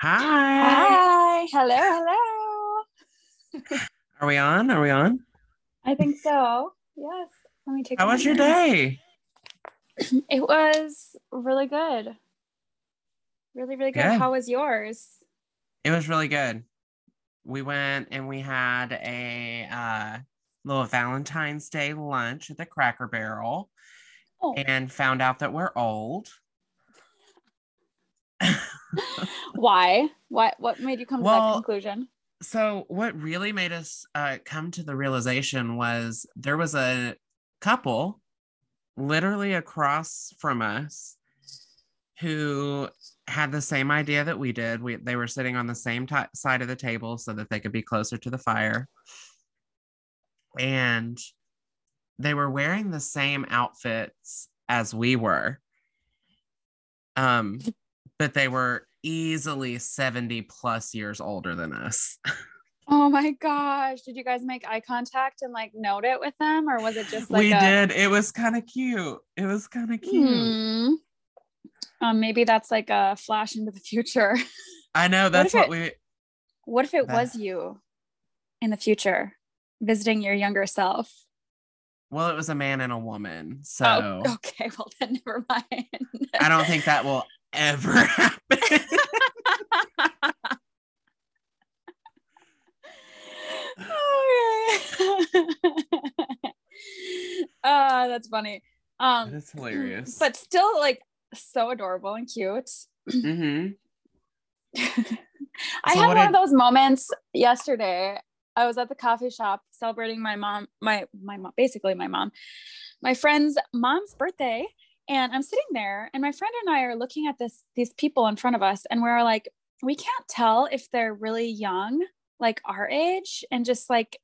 Hi. Hi. Hello. Hello. Are we on? Are we on? I think so. Yes. Let me take. How was your day? It was really good. Really, really good. Good. How was yours? It was really good. We went and we had a uh, little Valentine's Day lunch at the Cracker Barrel Oh, and found out that we're old. why? What? What made you come to that conclusion? so what really made us uh, come to the realization was there was a couple literally across from us who had the same idea that we did we, they were sitting on the same ti side of the table so that they could be closer to the fire and they were wearing the same outfits as we were um but they were easily 70 plus years older than us Oh my gosh! Did you guys make eye contact and like note it with them, or was it just like we a, did. It was kind of cute. It was kind of cute. Hmm. Um, maybe that's like a flash into the future. I know that's if what, it- we. What if it That- was you in the future visiting your younger self? Well, it was a man and a woman, so Oh, okay. Well, then never mind. I don't think that will ever happen. uh, that's funny. Um, That's hilarious. but still, like, so adorable and cute. hmm I So had one of those moments yesterday. I was at the coffee shop celebrating my mom, my my mom, basically my mom, my friend's mom's birthday, and I'm sitting there, and my friend and I are looking at this these people in front of us, and we're like, we can't tell if they're really young, like our age, and just like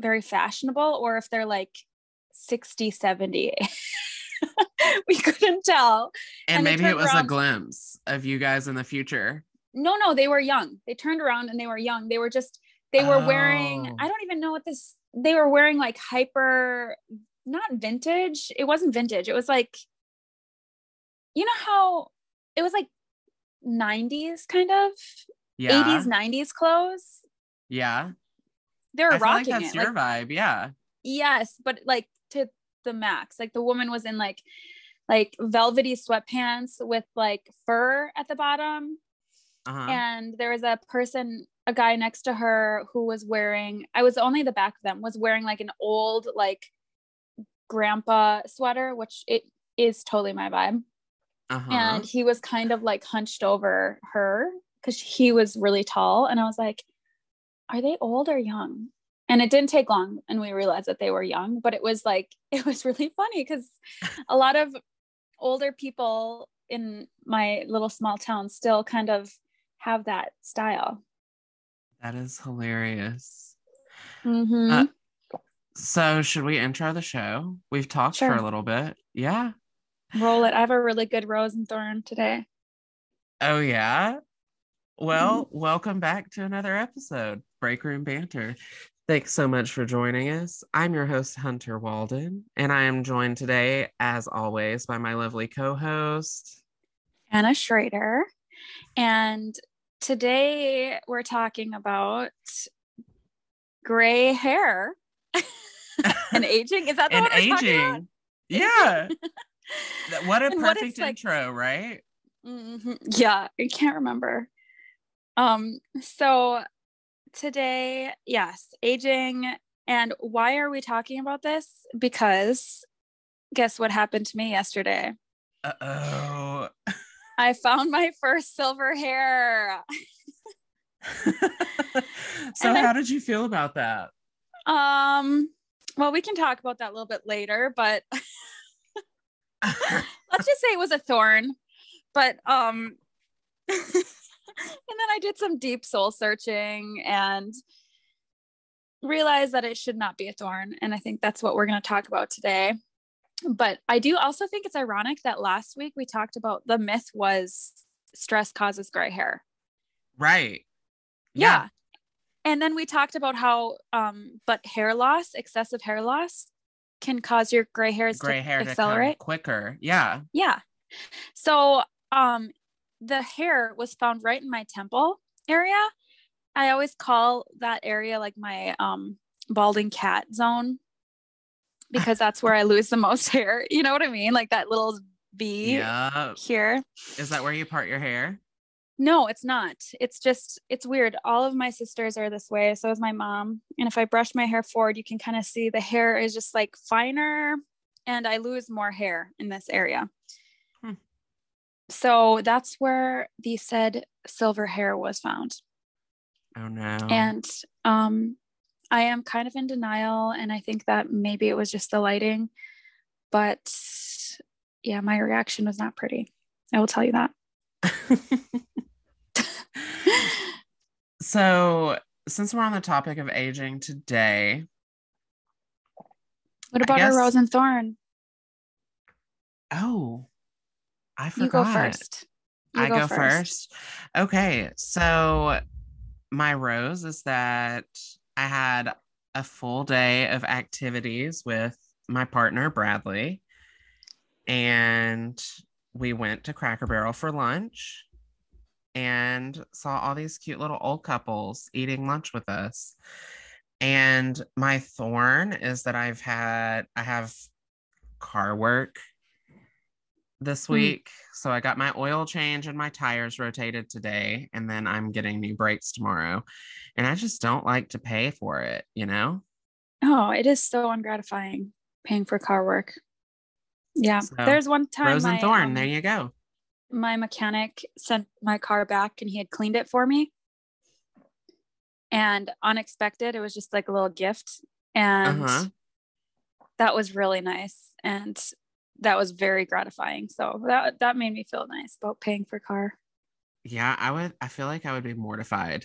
very fashionable, or if they're like 60, 70. we couldn't tell. and and maybe it was a glimpse of you guys in the future. no no they were young they turned around and they were young they were just they were wearing Oh. i don't even know what this they were wearing like hyper not vintage it wasn't vintage it was like you know how it was like 90s kind of Yeah. 80s 90s clothes Yeah. they were I feel like rocking that's it your like, vibe. Yeah. yes but like to the max like the woman was in like like velvety sweatpants with like fur at the bottom Uh-huh. and there was a person a guy next to her who was wearing i was only the back of them was wearing like an old like grandpa sweater which it is totally my vibe uh-huh. and he was kind of like hunched over her because he was really tall and i was like are they old or young and it didn't take long and we realized that they were young but it was like it was really funny because a lot of older people in my little small town still kind of have that style that is hilarious. Mhm. Uh, So, should we intro the show? We've talked for a little bit. Yeah. Roll it i have a really good rose and thorn today Oh, yeah. Well, Mm-hmm. welcome back to another episode, Break Room Banter. Thanks so much for joining us. I'm your host, Hunter Walden, and I am joined today, as always, by my lovely co host. anna schrader and today we're talking about gray hair and aging is that the and one we're talking about? aging. Yeah. What a And what perfect like- intro, right? Mhm. Yeah, I can't remember. Um, so today, yes, aging. And why are we talking about this? Because guess what happened to me yesterday? Uh oh. I found my first silver hair. so, And I- how did you feel about that? Um, well, we can talk about that a little bit later, but let's just say it was a thorn. But um and then I did some deep soul searching and realized that it should not be a thorn. And I think that's what we're going to talk about today. But I do also think it's ironic that last week we talked about the myth was stress causes gray hair. right. Yeah. And then we talked about how um but hair loss, excessive hair loss can cause your gray hairs Gray to hair to come accelerate. quicker. Yeah. Yeah. So um the hair was found right in my temple area. I always call that area like my um balding cat zone because that's where I lose the most hair. You know what I mean? Like that little V Yeah. here. Is that where you part your hair? No, it's not. It's just, it's weird. All of my sisters are this way. So is my mom. And if I brush my hair forward, you can kind of see the hair is just like finer and I lose more hair in this area. Hmm. So that's where the said silver hair was found. Oh no. And um, I am kind of in denial. And I think that maybe it was just the lighting. But yeah, my reaction was not pretty. I will tell you that. so since we're on the topic of aging today, What about our guess- rose and thorn? oh, I forgot. You go first. You I go, first. Okay, so my rose is that I had a full day of activities with my partner Bradley, and we went to Cracker Barrel for lunch and saw all these cute little old couples eating lunch with us. And my thorn is that I've had I have car work this Hmm. week. So I got my oil change and my tires rotated today, and then I'm getting new brakes tomorrow. And I just don't like to pay for it, you know? Oh, it is so ungratifying paying for car work. Yeah. So, There's one time Rose and my, thorn, um, there you go. My mechanic sent my car back and he had cleaned it for me. And unexpected, it was just like a little gift. And Uh-huh. that was really nice. And that was very gratifying. So that that made me feel nice about paying for car. Yeah, I would I feel like I would be mortified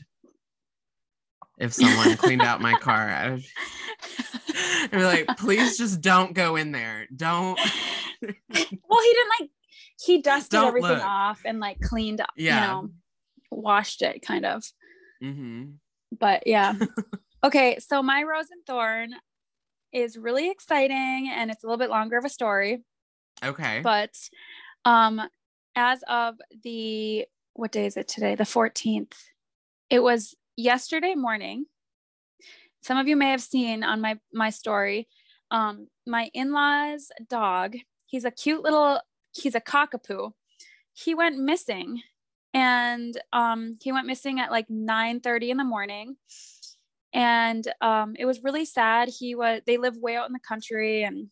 if someone cleaned out my car. I would I'd be like, please just don't go in there. Don't well, he didn't like he dusted Don't everything look. off and like cleaned up, Yeah. you know, washed it kind of. hmm But yeah. okay, so my rose and thorn is really exciting and it's a little bit longer of a story, Okay. but um as of the what day is it today? The 14th. It was yesterday morning. Some of you may have seen on my my story um my in-laws dog. He's a cute little he's a cockapoo. He went missing and um he went missing at like 9 30 in the morning. And um it was really sad. He was they live way out in the country and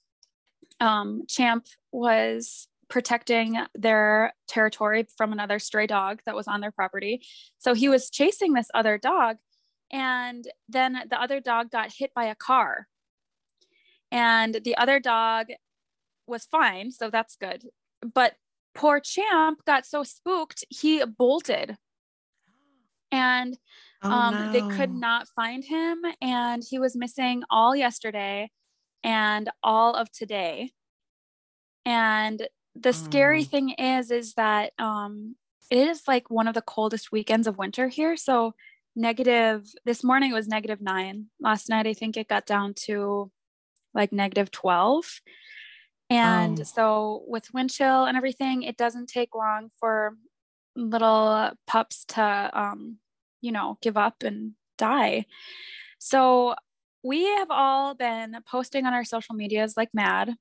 um champ was protecting their territory from another stray dog that was on their property. So he was chasing this other dog and then the other dog got hit by a car. And the other dog was fine so that's good but poor champ got so spooked he bolted. And Oh, um they could not find him and he was missing all yesterday and all of today. And the scary Oh. thing is is that um it is like one of the coldest weekends of winter here. So negative this morning it was negative 9 last night i think it got down to like negative 12 and Oh. so with wind chill and everything it doesn't take long for little pups to um you know give up and die so we have all been posting on our social medias like mad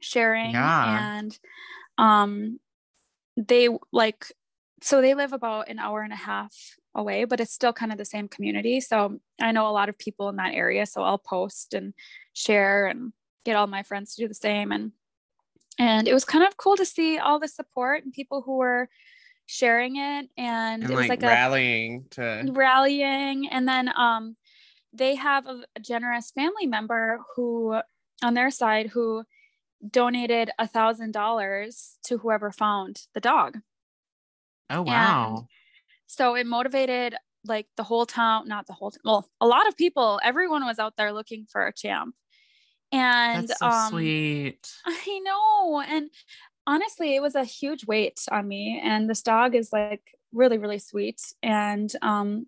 sharing Yeah. and um they like so they live about an hour and a half away but it's still kind of the same community so i know a lot of people in that area so i'll post and share and get all my friends to do the same. And and it was kind of cool to see all the support and people who were sharing it. And, and it was like, like a rallying to rallying. And then um they have a, a generous family member who on their side who donated a thousand dollars to whoever found the dog. Oh wow. so it motivated like the whole town not the whole well a lot of people. Everyone was out there looking for a champ and that's so um sweet I know. And honestly, it was a huge weight on me. And this dog is like really, really sweet. And um,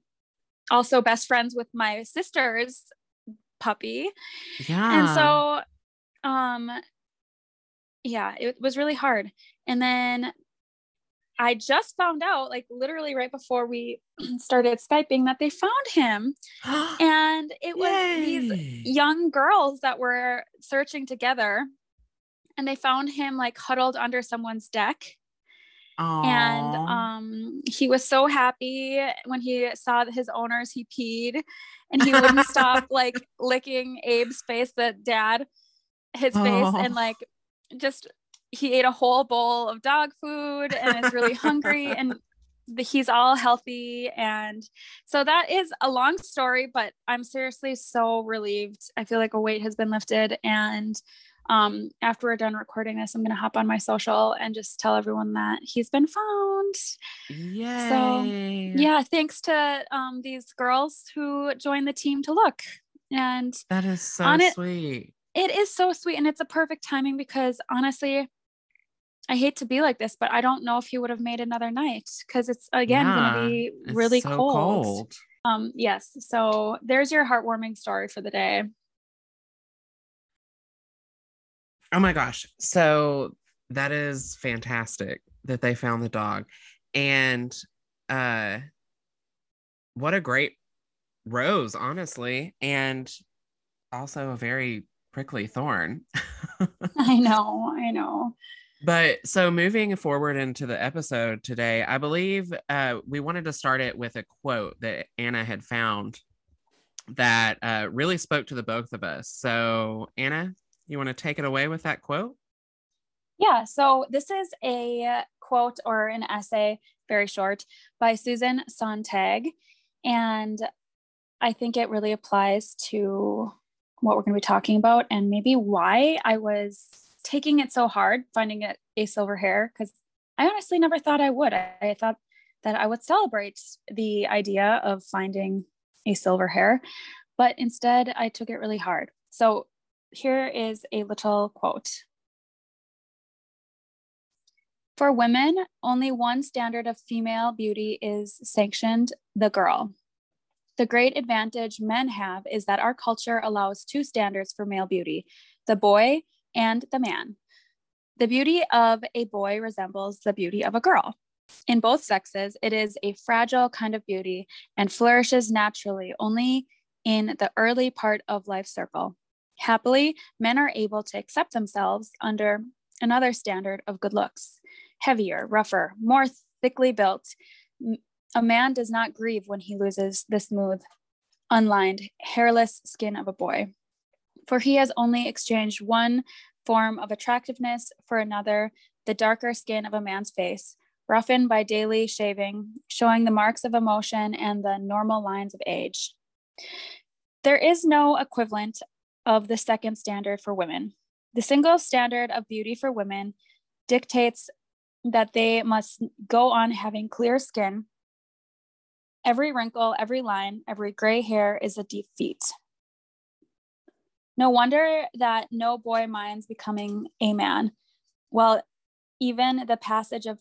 also best friends with my sister's puppy. yeah And so, um, yeah, it was really hard. And then I just found out, like literally right before we started Skyping, that they found him. and it was Yay. these young girls that were searching together. And they found him like huddled under someone's deck. And um, he was so happy when he saw that his owners, he peed and he wouldn't stop like licking Abe's face, the dad, his face, Aw. and like just he ate a whole bowl of dog food and is really hungry and he's all healthy. And so that is a long story but i'm seriously so relieved. I feel like a weight has been lifted. And um, after we're done recording this i'm going to hop on my social and just tell everyone that he's been found. Yay. yeah thanks to um, these girls who joined the team to look. And That is so On it- sweet. it is so sweet. And it's a perfect timing because honestly i hate to be like this but i don't know if he would have made another night because it's again Yeah, going to be really so cold. um yes so there's your heartwarming story for the day Oh my gosh. So that is fantastic that they found the dog. And uh what a great rose, honestly. And also a very prickly thorn. i know i know But so moving forward into the episode today, I believe uh, we wanted to start it with a quote that Anna had found that uh, really spoke to the both of us. So, Anna, you want to take it away with that quote? Yeah, so this is a quote or an essay, very short, by Susan Sontag. And I think it really applies to what we're going to be talking about and maybe why I was taking it so hard finding it a silver hair because I honestly never thought I would. I, I thought that I would celebrate the idea of finding a silver hair, but instead I took it really hard. So here is a little quote. For women, only one standard of female beauty is sanctioned the girl. The great advantage men have is that our culture allows two standards for male beauty the boy and the man. The beauty of a boy resembles the beauty of a girl. In both sexes, it is a fragile kind of beauty and flourishes naturally only in the early part of life circle. Happily, men are able to accept themselves under another standard of good looks heavier, rougher, more thickly built. A man does not grieve when he loses the smooth, unlined, hairless skin of a boy, for he has only exchanged one form of attractiveness for another, the darker skin of a man's face, roughened by daily shaving, showing the marks of emotion and the normal lines of age. There is no equivalent of the second standard for women. The single standard of beauty for women dictates that they must go on having clear skin. Every wrinkle, every line, every gray hair is a defeat. No wonder that no boy minds becoming a man. Well, even the passage of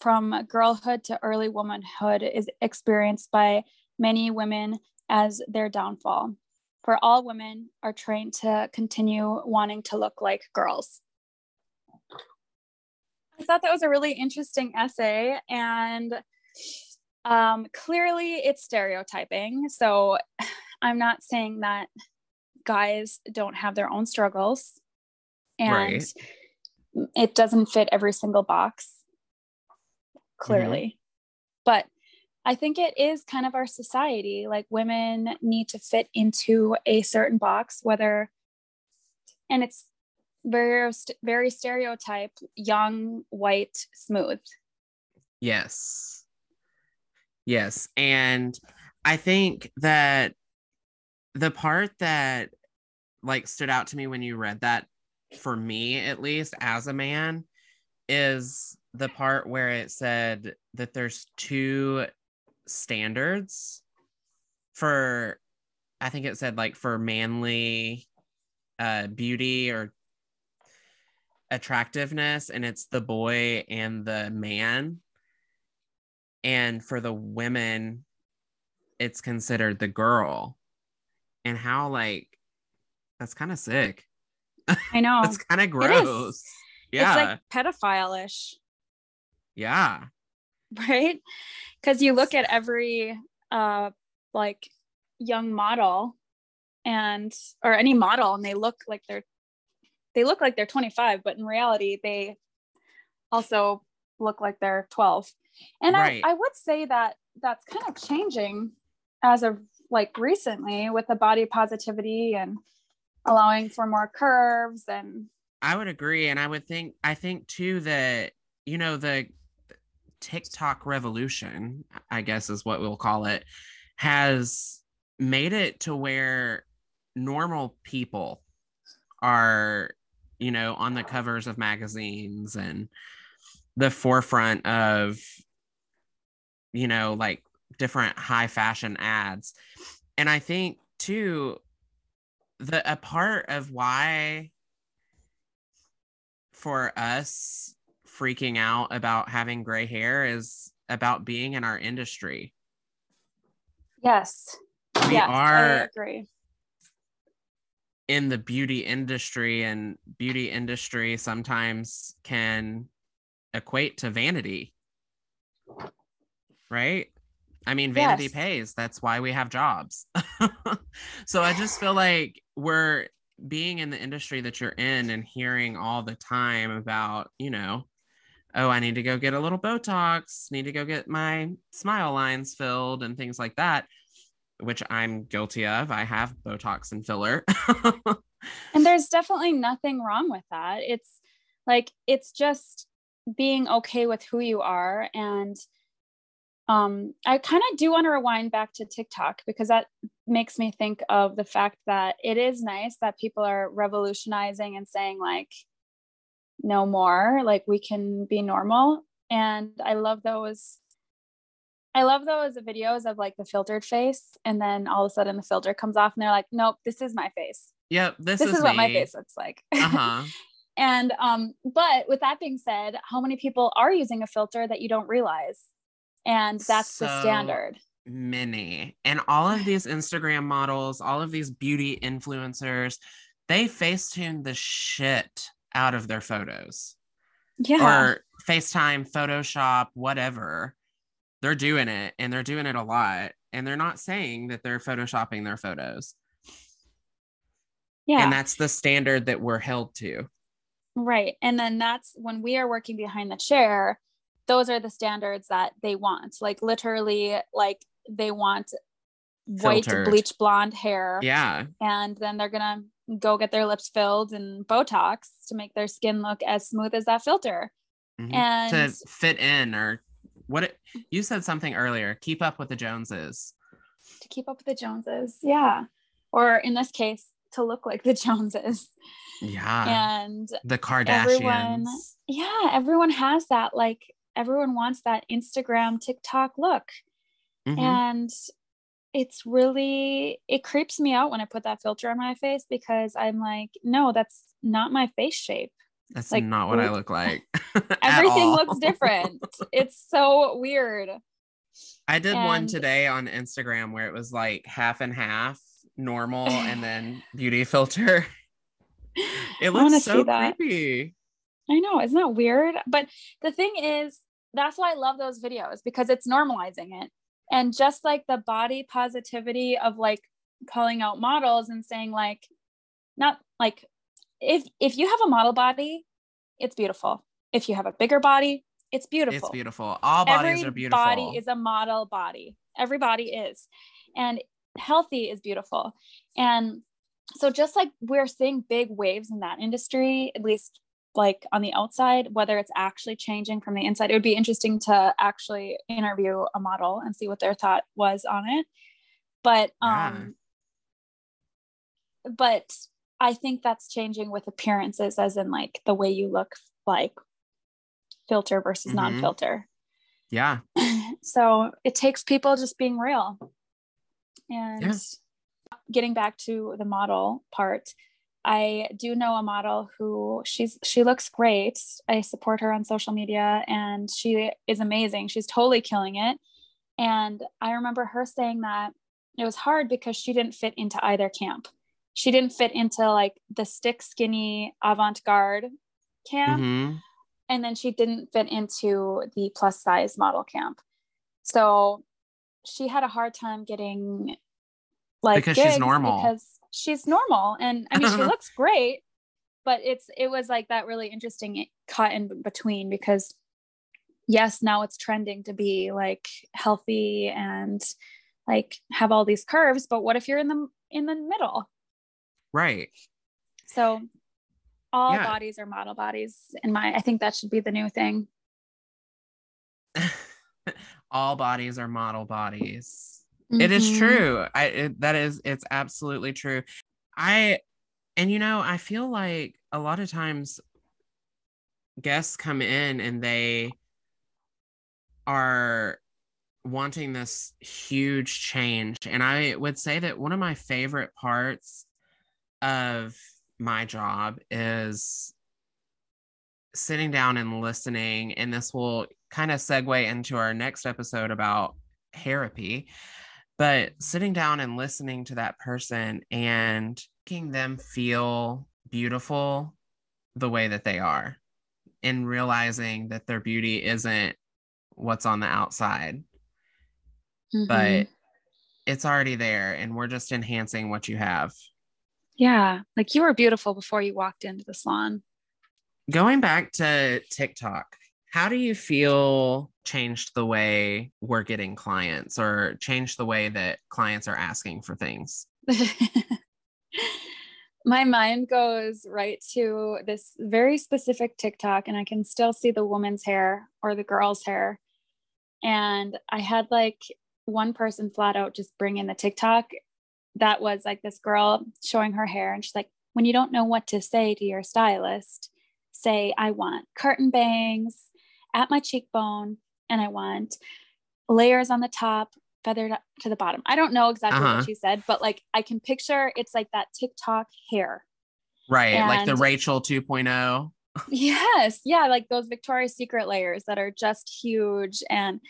from girlhood to early womanhood is experienced by many women as their downfall. For all women are trained to continue wanting to look like girls. I thought that was a really interesting essay, and um, clearly it's stereotyping. So I'm not saying that guys don't have their own struggles, and Right. it doesn't fit every single box. Mm-hmm. Clearly, but I think it is kind of our society. Like women need to fit into a certain box, whether, and it's very very stereotype young white smooth Yes. Yes. And I think that the part that like stood out to me when you read that, for me at least as a man, is the part where it said that there's two standards for, I think it said like for manly uh, beauty or attractiveness, and it's the boy and the man. And for the women it's considered the girl. And how like that's kind of sick. I know. That's kind of gross. Yeah it's like pedophile-ish. Yeah. Right? Because you look at every uh like young model and or any model and they look like they're they look like they're 25 but in reality they also look like they're 12 and right. I, I would say that that's kind of changing as of like recently with the body positivity and allowing for more curves and I would agree and I would think I think too that you know the TikTok revolution I guess is what we'll call it has made it to where normal people are you know on the covers of magazines and the forefront of you know like different high fashion ads. And i think too the a part of why for us freaking out about having gray hair is about being in our industry. Yes. We yes, are in the beauty industry and beauty industry sometimes can equate to vanity. Right i mean vanity yes. pays that's why we have jobs so i just feel like we're being in the industry that you're in and hearing all the time about you know oh i need to go get a little botox need to go get my smile lines filled and things like that which I'm guilty of. I have Botox and filler. and there's definitely nothing wrong with that. It's like, it's just being okay with who you are. And um, I kind of do want to rewind back to TikTok because that makes me think of the fact that it is nice that people are revolutionizing and saying, like, no more, like, we can be normal. And I love those I love those videos of like the filtered face, and then all of a sudden the filter comes off, and they're like, "Nope, this is my face." Yep, this, this is, is what my face looks like. Uh-huh. and um, but with that being said, how many people are using a filter that you don't realize? And that's so the standard. Many, and all of these Instagram models, all of these beauty influencers, they face tune the shit out of their photos. Yeah. Or FaceTime, Photoshop, whatever. They're doing it and they're doing it a lot. And they're not saying that they're photoshopping their photos. Yeah. and that's the standard that we're held to. Right. And then that's when we are working behind the chair those are the standards that they want. Like literally like they want white Filtered. bleach blonde hair. Yeah. And then they're gonna go get their lips filled and botox to make their skin look as smooth as that filter. Mm-hmm. and to fit in or what it, you said something earlier keep up with the joneses. To keep up with the joneses yeah. Or in this case to look like the joneses. Yeah. And the kardashians. Everyone, yeah everyone has that like everyone wants that instagram tiktok look mm-hmm. and it's really it creeps me out when i put that filter on my face because i'm like no that's not my face shape that's like, not what I look like. everything looks different. It's so weird. I did and... one today on Instagram where it was like half and half normal and then beauty filter. It looks so creepy. I know, isn't that weird? But the thing is, that's why I love those videos because it's normalizing it. And just like the body positivity of like calling out models and saying like not like if if you have a model body, it's beautiful. If you have a bigger body, it's beautiful. It's beautiful. All bodies Every are beautiful. Body is a model body. Every body is. And healthy is beautiful. And so just like we're seeing big waves in that industry, at least like on the outside, whether it's actually changing from the inside, it would be interesting to actually interview a model and see what their thought was on it. But um yeah. but I think that's changing with appearances, as in like the way you look like filter versus mm-hmm. non filter. Yeah. so it takes people just being real. And yes. getting back to the model part, I do know a model who she's she looks great. I support her on social media and she is amazing. She's totally killing it. And I remember her saying that it was hard because she didn't fit into either camp she didn't fit into like the stick skinny avant-garde camp mm-hmm. and then she didn't fit into the plus size model camp. So she had a hard time getting like Because she's normal. because she's normal and I mean she looks great but it's it was like that really interesting cut in between because yes now it's trending to be like healthy and like have all these curves but what if you're in the in the middle right. so all Yeah. bodies are model bodies in my i think that should be the new thing All bodies are model bodies. It is Mhm. true. I it, that is it's absolutely true. I and you know, I feel like a lot of times guests come in and they are wanting this huge change and I would say that one of my favorite parts of my job is sitting down and listening and this will kind of segue into our next episode about therapy but sitting down and listening to that person and making them feel beautiful the way that they are and realizing that their beauty isn't what's on the outside Mhm. but it's already there and we're just enhancing what you have yeah like you were beautiful before you walked into the salon going back to TikTok, how do you feel changed the way we're getting clients or changed the way that clients are asking for things? my mind goes right to this very specific TikTok, and I can still see the woman's hair or the girl's hair. And I had like one person flat out just bring in the TikTok that was like this girl showing her hair, and she's like, when you don't know what to say to your stylist, say, I want curtain bangs at my cheekbone, and I want layers on the top, feathered up to the bottom. I don't know exactly Uh-huh. what she said, but like I can picture it's like that TikTok hair. Right. like the Rachel oh. 2.0. Yes. Yeah. Like those Victoria's Secret layers that are just huge and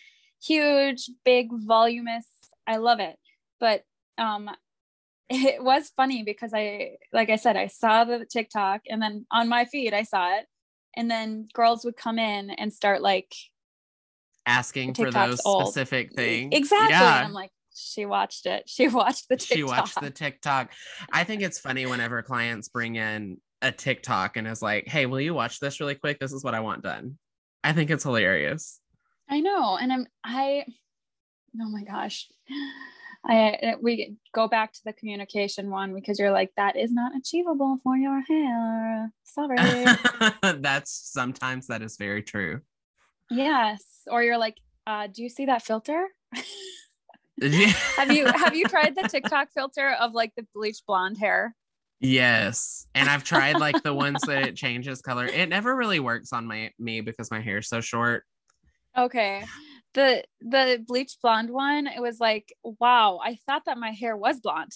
huge, big, voluminous. I love it. But um it was funny because I like I said, I saw the TikTok and then on my feed I saw it. And then girls would come in and start like asking for those old. specific things. exactly. Yeah. And I'm like, she watched it. She watched the TikTok. she watched the TikTok. I think it's funny whenever clients bring in a TikTok and is like, hey, will you watch this really quick? This is what I want done. I think it's hilarious. I know. And I'm I oh my gosh. I we go back to the communication one because you're like, that is not achievable for your hair. Sorry. That's sometimes that is very true. yes. Or you're like, uh, do you see that filter? Have you have you tried the TikTok filter of like the bleach blonde hair? Yes. And I've tried like the ones that it changes color. It never really works on my me because my hair is so short. Okay. The the bleach blonde one, it was like, wow, I thought that my hair was blonde.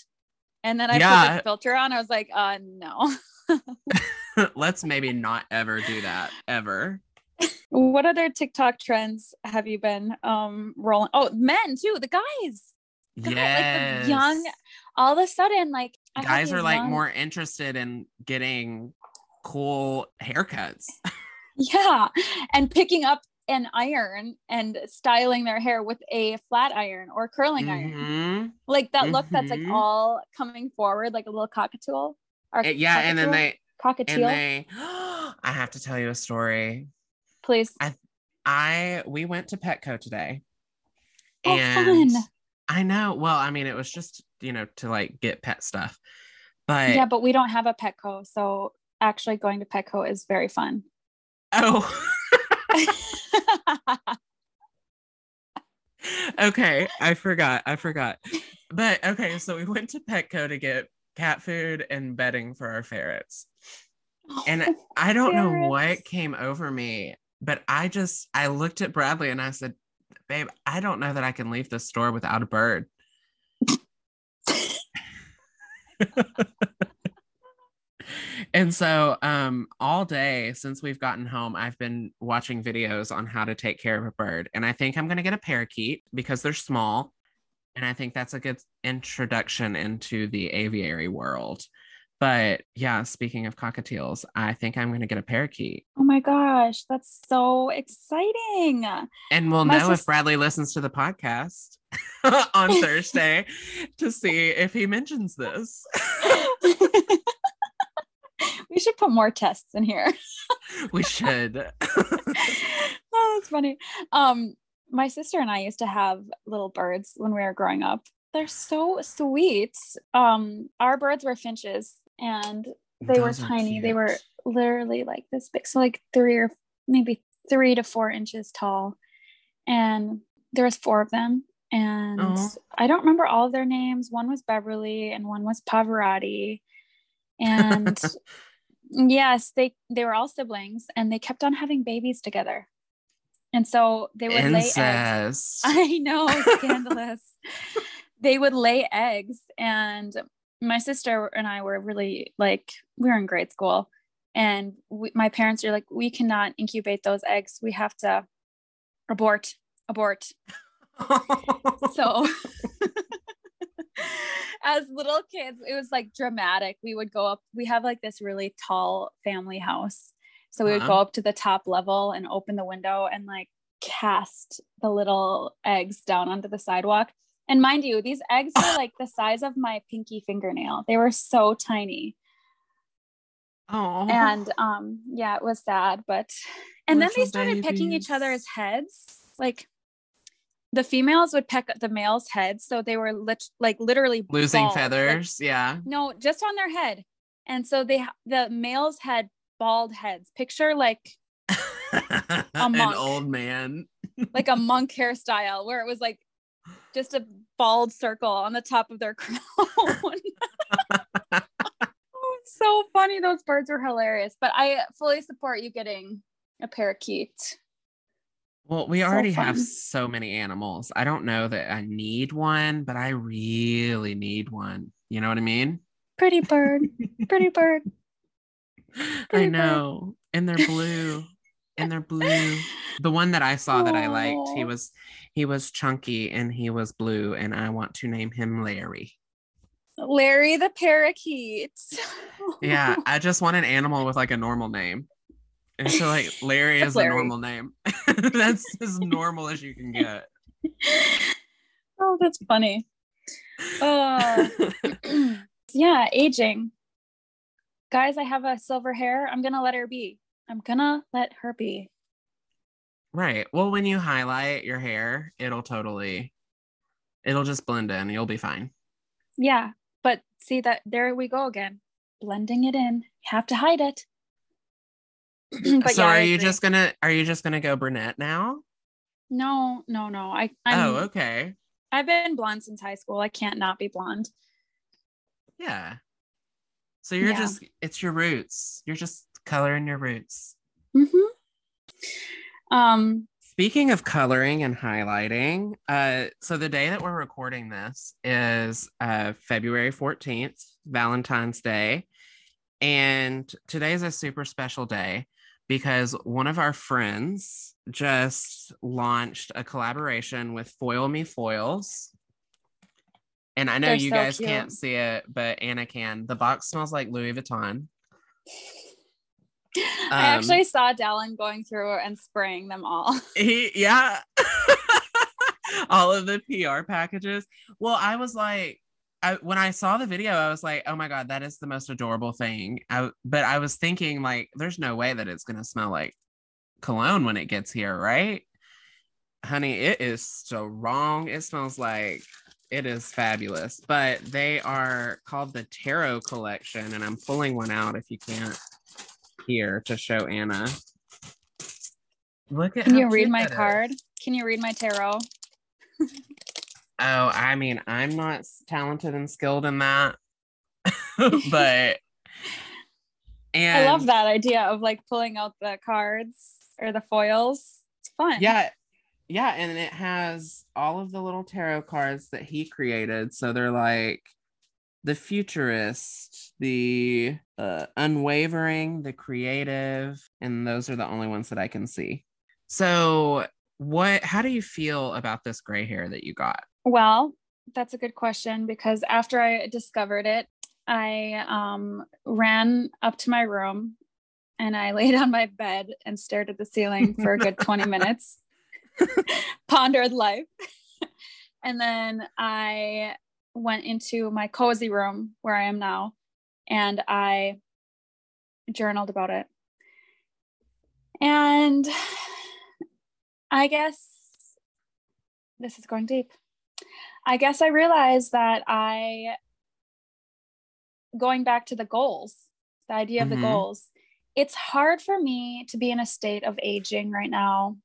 And then I put the filter on. I was like, uh no. Let's maybe not ever do that ever. What other TikTok trends have you been um rolling? Oh, men too, the guys. God, yes. like the young all of a sudden, like I guys are like young- more interested in getting cool haircuts. yeah, and picking up an iron and styling their hair with a flat iron or curling iron. Mhm. Like that look that's like Mhm. all coming forward, like a little cockatiel. Or Uh, Yeah, and then they cockatiel, and they I have to tell you a story. please. I we went to Petco today. Oh, and fun. I know. Well, I mean, it was just, you know, to like get pet stuff. But yeah, but we don't have a Petco, so actually going to Petco is very fun. oh, okay. I forgot. I forgot. But okay, so we went to Petco to get cat food and bedding for our ferrets. Oh, and I don't know what came over me, but I just I looked at Bradley and I said, "Babe, I don't know that I can leave this store without a bird." and so um all day since we've gotten home i've been watching videos on how to take care of a bird and i think i'm going to get a parakeet because they're small and i think that's a good introduction into the aviary world But yeah, speaking of cockatiels, I think I'm going to get a parakeet. Oh my gosh, that's so exciting. And we'll My know if Bradley listens to the podcast on Thursday to see if he mentions this. we should put more tests in here. we should. oh, that's funny. Um, my sister and I used to have little birds when we were growing up. They're so sweet. Um, our birds were finches and they were Those are tiny. They were literally like this big, so like three or maybe three to four inches tall. And there was four of them. And Aw. I don't remember all of their names. One was Beverly and one was Pavarotti. And yes, they they were all siblings and they kept on having babies together. And so they would lay eggs. I know, scandalous. they would lay eggs, and my sister and I were really like, we were in grade school, and we, my parents are like, we cannot incubate those eggs. We have to abort, abort. So, as little kids, it was like dramatic. We would go up, we have like this really tall family house. So, we would go Uh-huh. up to the top level and open the window and like cast the little eggs down onto the sidewalk. And mind you, these eggs were like the size of my pinky fingernail. They were so tiny. oh. And um, yeah, it was sad, but and then they Little started picking each other's heads. Like the females would peck at the males' heads, so they were lit- like literally losing bald, like- feathers. yeah. no, just on their head. And so they the males had bald heads. Picture like An monk. old man. like a monk hairstyle where it was like just a bald circle on the top of their crown. Oh, so funny. Those birds are hilarious. But I fully support you getting a parakeet. Well, we So already have so many animals. I don't know that I need one, but I really need one. You know what I mean? Pretty bird. Pretty bird. I Pretty bird. know. And they're blue. and they're blue. The one that I saw that I liked, he was he was chunky and he was blue, and I want to name him Larry. Larry the parakeet. Yeah, I just want an animal with like a normal name. And so like Larry is Larry. a normal name. That's as normal as you can get. oh, that's funny. Uh, yeah, aging. Guys, I have a silver hair. I'm gonna let her be. I'm gonna let her be. right. Well, when you highlight your hair, it'll totally it'll just blend in. You'll be fine. Yeah, but see that there we go again, blending it in. You have to hide it. but so yeah, are you just gonna are you just gonna go brunette now? no, no, no. I I'm, oh, okay. I've been blonde since high school. I can't not be blonde. Yeah. So you're Yeah. just it's your roots. You're just coloring your roots. Mm-hmm. Um, Speaking of coloring and highlighting, uh, so the day that we're recording this is uh, February 14th, Valentine's Day. And today is a super special day because one of our friends just launched a collaboration with Foil Me Foils. And I know They're you so guys cute. can't see it, but Anna can. The box smells like Louis Vuitton. I Um, actually saw Dallan going through and spraying them all. He, yeah. All of the PR packages. Well, I was like, I, when I saw the video, I was like, oh my God, that is the most adorable thing. I, but I was thinking, like, there's no way that it's going to smell like cologne when it gets here, right? Honey, it is so wrong. It smells like it is fabulous. But they are called the Tarot Collection, and I'm pulling one out if you can't hear to show Anna. Look at Can you read my that is. card? Can you read my tarot? Oh, I mean, I'm not talented and skilled in that, but and I love that idea of like pulling out the cards or the foils. It's fun. Yeah, yeah, and it has all of the little tarot cards that he created. So they're like the futurist, the uh, unwavering, the creative, and those are the only ones that I can see. So, what? How do you feel about this gray hair that you got? Well, that's a good question because after I discovered it, I um, ran up to my room and I laid on my bed and stared at the ceiling for a good 20 minutes, pondered life. and then I went into my cozy room where I am now and I journaled about it. And I guess this is going deep. I guess I realized that I, going back to the goals, the idea of Mhm. the goals, it's hard for me to be in a state of aging right now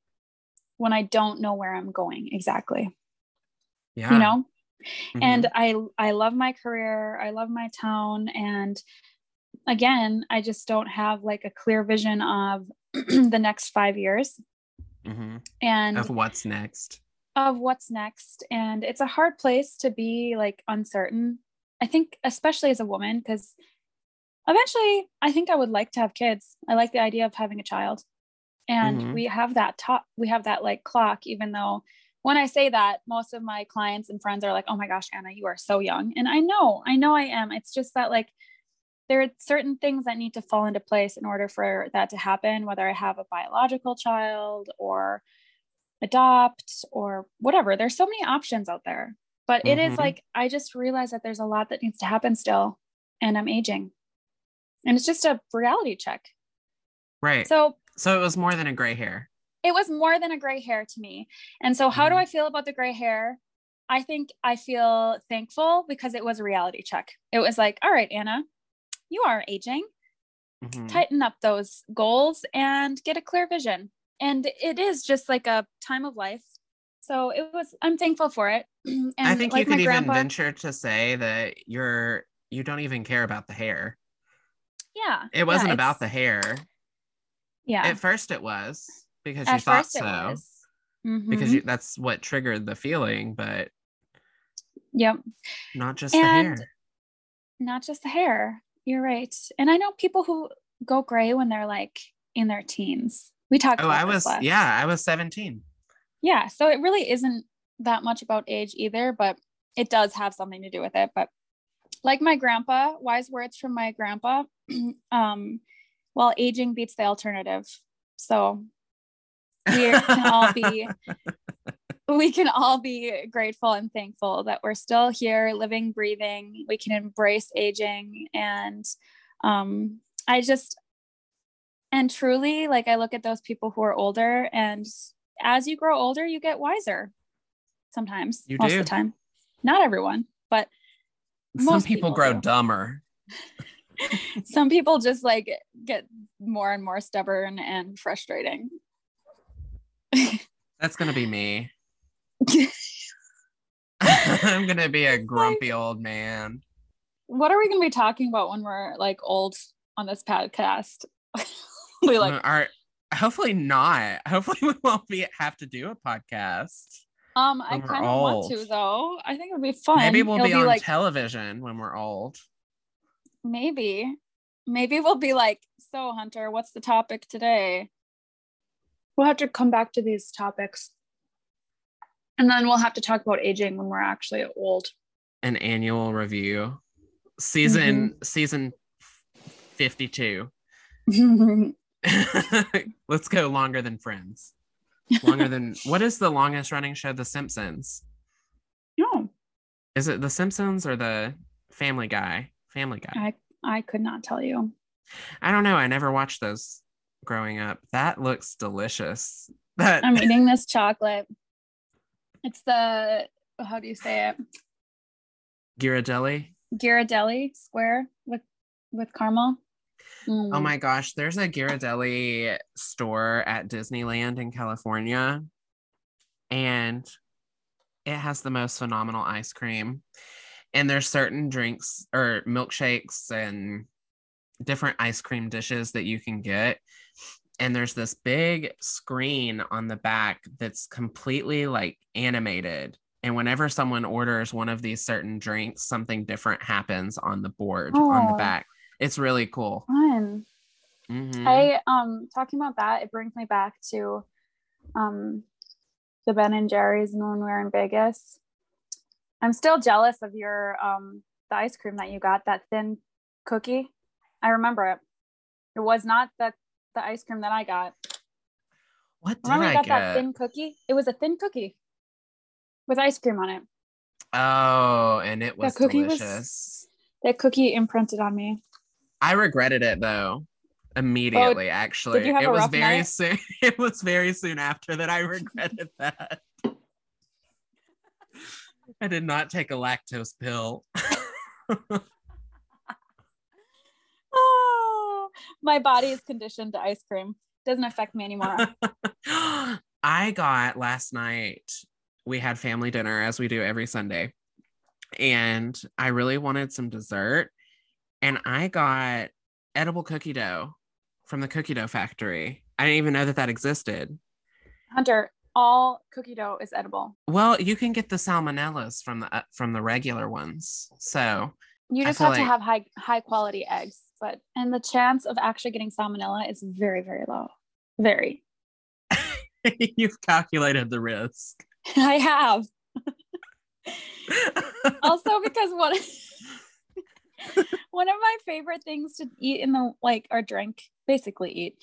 when I don't know where I'm going exactly, Yeah. you know? Mhm. and i i love my career i love my town and again i just don't have like a clear vision of the next five years Mhm. and of what's next. of what's next and it's a hard place to be like uncertain i think especially as a woman because eventually i think i would like to have kids i like the idea of having a child and Mhm. we have that top we have that like clock even though when i say that most of my clients and friends are like oh my gosh anna you are so young and i know i know i am it's just that like there are certain things that need to fall into place in order for that to happen whether i have a biological child or adopt or whatever there's so many options out there but it is Mhm. like i just realized that there's a lot that needs to happen still and i'm aging and it's just a reality check Right. So, so it was more than a gray hair. it was more than a gray hair to me and so how do Mhm. i feel about the gray hair i think i feel thankful because it was a reality check it was like all right anna you are aging Mhm. tighten up those goals and get a clear vision. And it is just like a time of life. So it was, I'm thankful for it. and I think like you could my even venture to say that you're you don't even care about the hair. yeah, It wasn't yeah, about the hair. yeah. At first it was because you At thought so. was. Because you, that's what triggered the feeling, but yep. not just the hair. Not just the hair. You're right. And I know people who go gray when they're like in their teens. We talked about Oh, I was last. yeah, I was 17. yeah so it really isn't that much about age either but it does have something to do with it but like my grandpa wise words from my grandpa um well aging beats the alternative so we can all be we can all be grateful and thankful that we're still here living breathing we can embrace aging and um i just and truly like i look at those people who are older and as you grow older you get wiser sometimes You most do. of the time not everyone but Some most people people grow do. dumber. some people just like get more and more stubborn and frustrating That's gonna be me. I'm gonna be a grumpy old man. what are we going to be talking about when we're like old on this podcast we like Are hopefully not. Hopefully we won't be have to do a podcast. um i kind of want to though i think it would be fun Maybe we'll It'll be, on like television when we're old. maybe maybe we'll be like so hunter what's the topic today we'll have to come back to these topics and then we'll have to talk about aging when we're actually old An annual review. Season Mm-hmm. season 52. Let's go longer than Friends. Longer than what is the longest running show? The Simpsons. no Is it The Simpsons or the Family Guy? Family Guy. i i could not tell you I don't know. I never watched those growing up. That looks delicious. That i'm eating this chocolate it's the how do you say it Ghirardelli. ghirardelli square with with caramel Oh Mm. my gosh, there's a Ghirardelli store at Disneyland in California, and it has the most phenomenal ice cream. And there's certain drinks or milkshakes and different ice cream dishes that you can get. And there's this big screen on the back that's completely like animated. And whenever someone orders one of these certain drinks, something different happens on the board on the Oh. back. It's really cool. fun Mhm. I um talking about that, it brings me back to um the Ben and Jerry's and when we were in Vegas. I'm still jealous of your um the ice cream that you got, that thin cookie. I remember it. It was not the the ice cream that I got. What did Remember I got get? that thin cookie? It was a thin cookie with ice cream on it. oh, and it was cookie was- delicious. That cookie imprinted on me. I regretted it though. Oh, immediately, actually. Oh, have it was very night? soon. It was very soon after that I regretted that. I did not take a lactose pill. Oh, my body is conditioned to ice cream. Doesn't affect me anymore. I got last night, we had family dinner as we do every Sunday. And I really wanted some dessert. And I got edible cookie dough from the cookie dough factory. I didn't even know that that existed. Hunter, all cookie dough is edible. Well, you can get the salmonellas from the uh, from the regular ones. So You just have to have high high quality eggs, but and the chance of actually getting salmonella is very very low. Very. you've calculated the risk. I have. also because one one of my favorite things to eat in the like or drink basically eat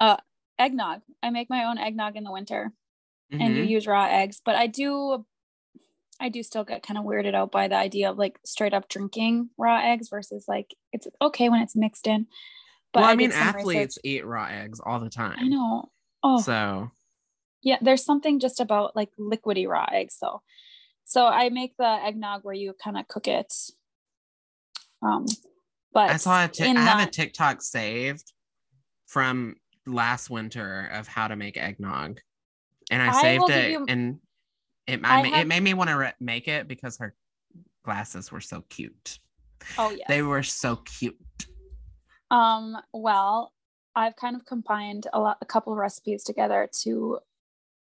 uh eggnog i make my own eggnog in the winter and you Mhm. use raw eggs but i do i do still get kind of weirded out by the idea of like straight up drinking raw eggs versus like it's okay when it's mixed in but well, I, did mean, athletes research- eat raw eggs all the time. i know. Oh. So. Yeah there's something just about like liquidy raw eggs though. So i make the eggnog where you kind of cook it um but I saw a in I have a that- TikTok saved from last winter of how to make eggnog, and I, I saved it, you- and it I have- it made me want to re- make it because her glasses were so cute. oh yeah They were so cute. Um, well, I've kind of combined a lot, a couple of recipes together to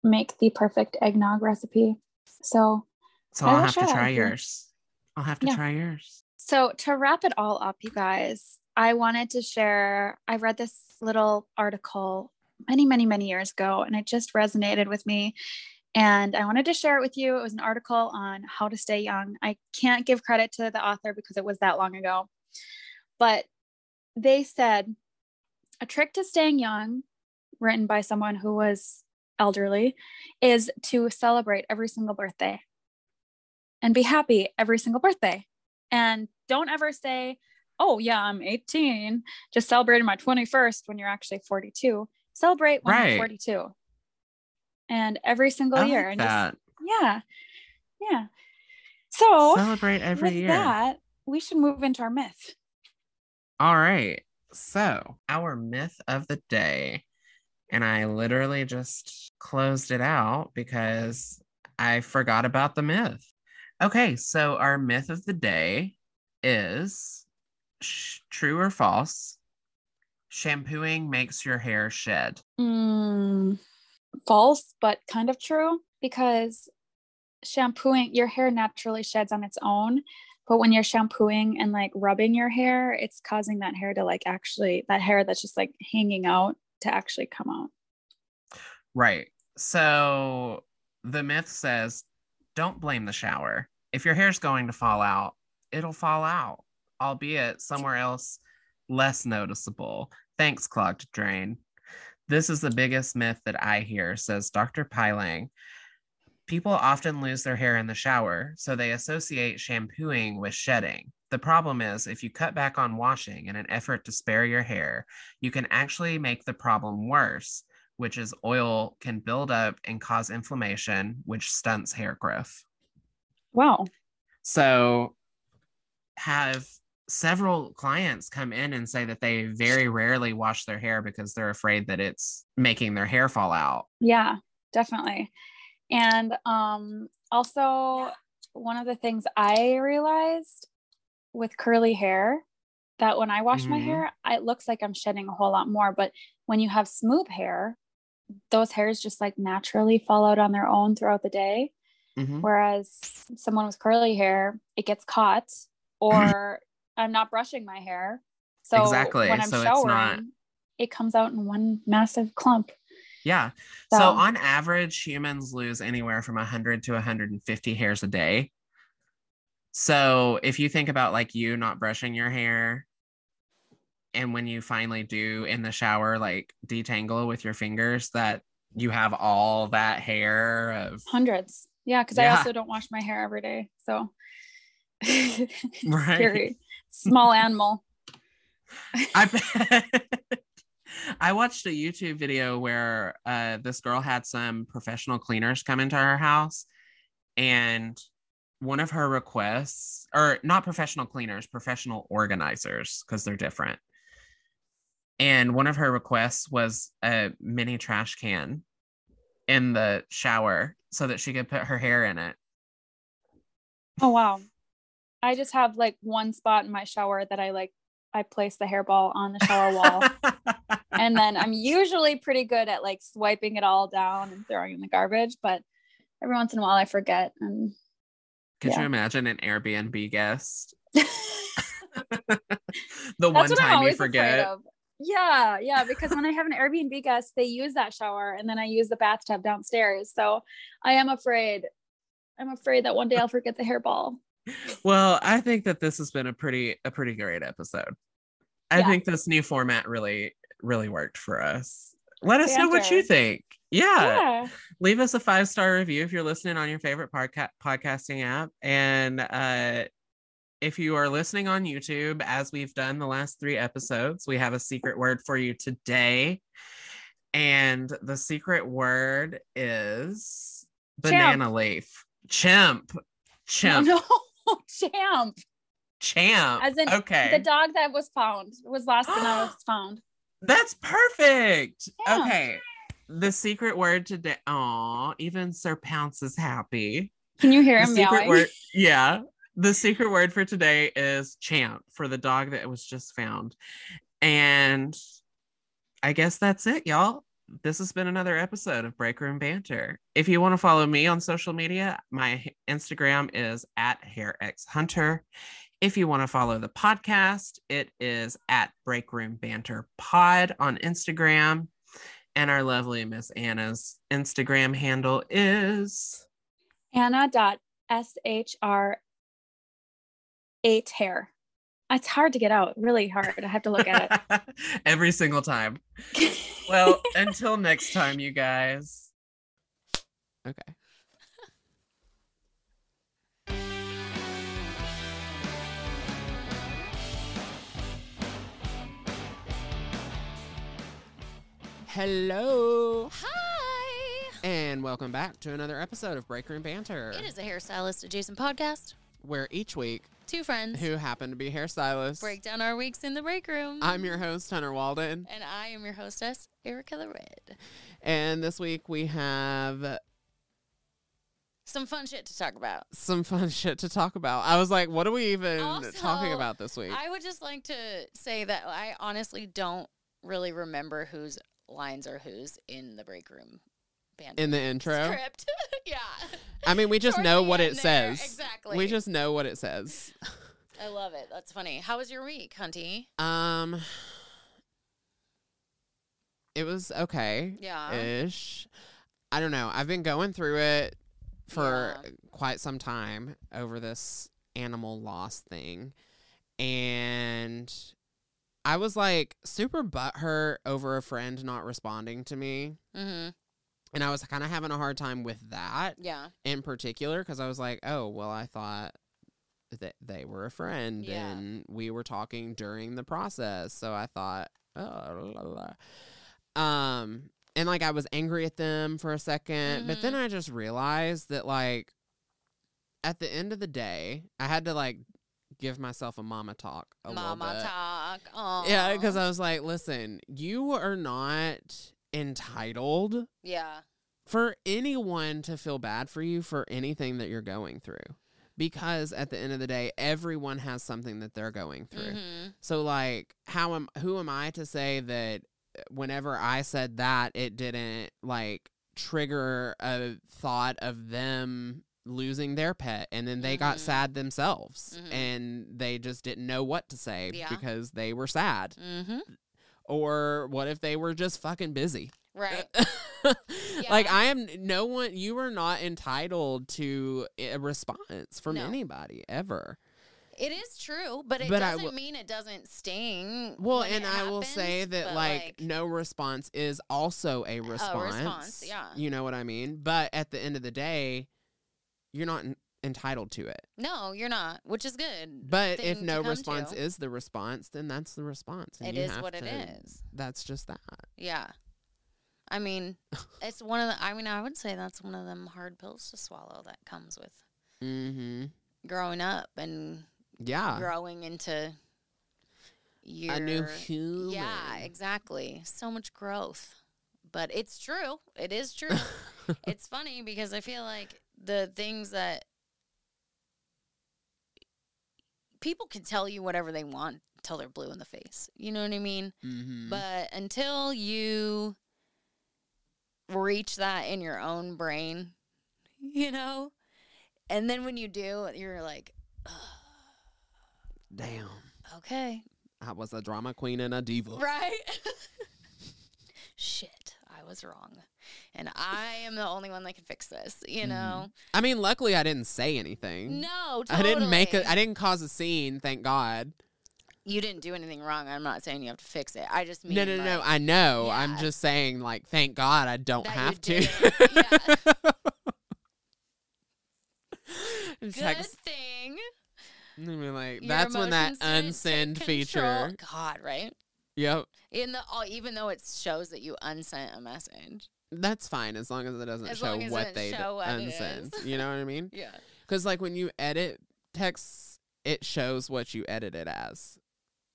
make the perfect eggnog recipe. So, So I'll have to try yours. I'll have to Yeah. try yours. so to wrap it all up, you guys, I wanted to share. I read this little article many, many, many years ago, and it just resonated with me. And I wanted to share it with you. It was an article on how to stay young. I can't give credit to the author because it was that long ago, but they said a trick to staying young, written by someone who was elderly, is to celebrate every single birthday and be happy every single birthday. And don't ever say, oh, yeah, I'm 18, just celebrating my 21st when you're actually 42. Celebrate when Right. you're 42. And every single I year. like and that. just, yeah. Yeah. So, Celebrate every with year. that, we should move into our myth. All right. So, our myth of the day. And I literally just closed it out because I forgot about the myth. Okay. So, our myth of the day is sh- true or false shampooing makes your hair shed. Mm, false, but kind of true because shampooing your hair naturally sheds on its own. But when you're shampooing and like rubbing your hair, it's causing that hair to like actually, that hair that's just like hanging out to actually come out. Right. So, the myth says don't blame the shower. If your hair's going to fall out, it'll fall out, albeit somewhere else less noticeable. Thanks, clogged drain. This is the biggest myth that I hear, says Dr. Pylang. People often lose their hair in the shower, so they associate shampooing with shedding. The problem is, if you cut back on washing in an effort to spare your hair, you can actually make the problem worse, which is oil can build up and cause inflammation, which stunts hair growth. Wow. So, have several clients come in and say that they very rarely wash their hair because they're afraid that it's making their hair fall out. Yeah, definitely. And um also one of the things I realized with curly hair that when I wash my Mhm. hair, it looks like I'm shedding a whole lot more. But when you have smooth hair, those hairs just like naturally fall out on their own throughout the day. Mhm. Whereas someone with curly hair, it gets caught, or I'm not brushing my hair. So Exactly, when I'm so it's showering, not- it comes out in one massive clump. Yeah. So, So- on average, humans lose anywhere from 100 to 150 hairs a day. So if you think about like you not brushing your hair and when you finally do in the shower like detangle with your fingers that you have all that hair of Hundreds. Yeah, because I also don't wash my hair every day. So Right. scary. Small animal. I. I watched a YouTube video where uh, this girl had some professional cleaners come into her house, and one of her requests, or not professional cleaners, professional organizers, because they're different. And one of her requests was a mini trash can in the shower so that she could put her hair in it. Oh wow. I just have like one spot in my shower that I like I place the hairball on the shower wall. and then I'm usually pretty good at like swiping it all down and throwing in the garbage, but every once in a while I forget and Could Yeah. you imagine an Airbnb guest? the one time you forget. Yeah, yeah, because when I have an Airbnb guest, they use that shower and then I use the bathtub downstairs. So I am afraid. I'm afraid that one day I'll forget the hairball. Well, I think that this has been a pretty a pretty great episode. I Yeah. think this new format really really worked for us. Let us know what you think. Yeah. Yeah. Leave us a five star review if you're listening on your favorite podca- podcasting app. And uh, if you are listening on YouTube, as we've done the last three episodes, we have a secret word for you today. And the secret word is banana leaf. Chimp. Chimp. No, champ. Champ. As in okay. The dog that was found was lost and now it's found. That's perfect. Yeah. Okay. The secret word today. Oh, even Sir Pounce is happy. Can you hear The him secret meowing? word, yeah. The secret word for today is champ for the dog that was just found. And I guess that's it, y'all. This has been another episode of Break Room Banter. If you want to follow me on social media, my Instagram is at HairXHunter. If you want to follow the podcast, it is at Break Room Banter Pod on Instagram. And our lovely Miss Anna's Instagram handle is Anna dot S H R eight hair. It's hard to get out, really hard. I have to look at it every single time. it. Well, until next time, you guys. Okay. Hello, Hi! and welcome back to another episode of Break Room Banter, It is a hairstylist adjacent podcast. where each week, Two friends who happen to be hairstylists, break down our weeks in the break room. I'm your host, Hunter Walden, and I am your hostess, Erica the Red. and this week we have Some fun shit to talk about. some fun shit to talk about. I was like, what are we even talking about this week? I would just like to say that I honestly don't really remember whose lines are whose in the break room band In the intro? script. yeah. I mean, we just Towards know what it there, says. Exactly. We just know what it says. I love it. That's funny. How was your week, Hunty? Um, it was okay Yeah. ish. I don't know. I've been going through it for Yeah. quite some time over this animal loss thing, and I was like super butthurt over a friend not responding to me, mm-hmm. And I was kind of having a hard time with that. Yeah. in particular because I was like, oh, well, I thought that they were a friend Yeah. and we were talking during the process. So I thought, oh, la, la, la. um, and like I was angry at them for a 2nd but then Mhm. I just realized that like at the end of the day, I had to like give myself a mama talk a little Mama talk. Oh. Yeah, because I was like, listen, you are not entitled Yeah. for anyone to feel bad for you for anything that you're going through. Because at the end of the day, everyone has something that they're going through. Mm-hmm. So like how am who am I to say that whenever I said that it didn't like trigger a thought of them losing their pet and then they got Mhm. sad themselves Mhm. and they just didn't know what to say Yeah. because they were sad. Mm-hmm. Or what if they were just fucking busy? Right. Like I am no one you are not entitled to a response from No. anybody ever. It is true, but it But doesn't will- mean it doesn't sting. Well, and I will say that but, like, no response is also a response. response, yeah. You know what I mean? But at the end of the day, you're not entitled to it. no, you're not, which is good. But if no response to. is the response, then that's the response. It is what it to- is. That's just that. Yeah. I mean, it's one of the, I mean, I would say that's one of them hard pills to swallow that comes with Mm-hmm. growing up and Yeah. growing into your, A new human. Yeah, exactly. So much growth. But it's true. It is true. it's funny because I feel like the things that people can tell you whatever they want until they're blue in the face. You know what I mean? mm-hmm. But until you reach that in your own brain, you know, and then when you do, you're like, Damn. okay, I was a drama queen and a diva. right? Shit, I was wrong. And I am the only one that can fix this, you Mhm. know? I mean, luckily I didn't say anything. No, I didn't make totally. a I didn't cause a scene, thank God. You didn't do anything wrong. I'm not saying you have to fix it. I just mean No, no, no, I know. I'm just saying, like, thank God I don't That have to. Good Text, thing. Like, Your that's when that unsend feature. God, right? Yep. In the oh, even though it shows that you unsent a message. That's fine as long as it doesn't As show long as it what doesn't they show what it unsend. is. You know what I mean? Yeah. Because, like, when you edit texts, it shows what you edit it as.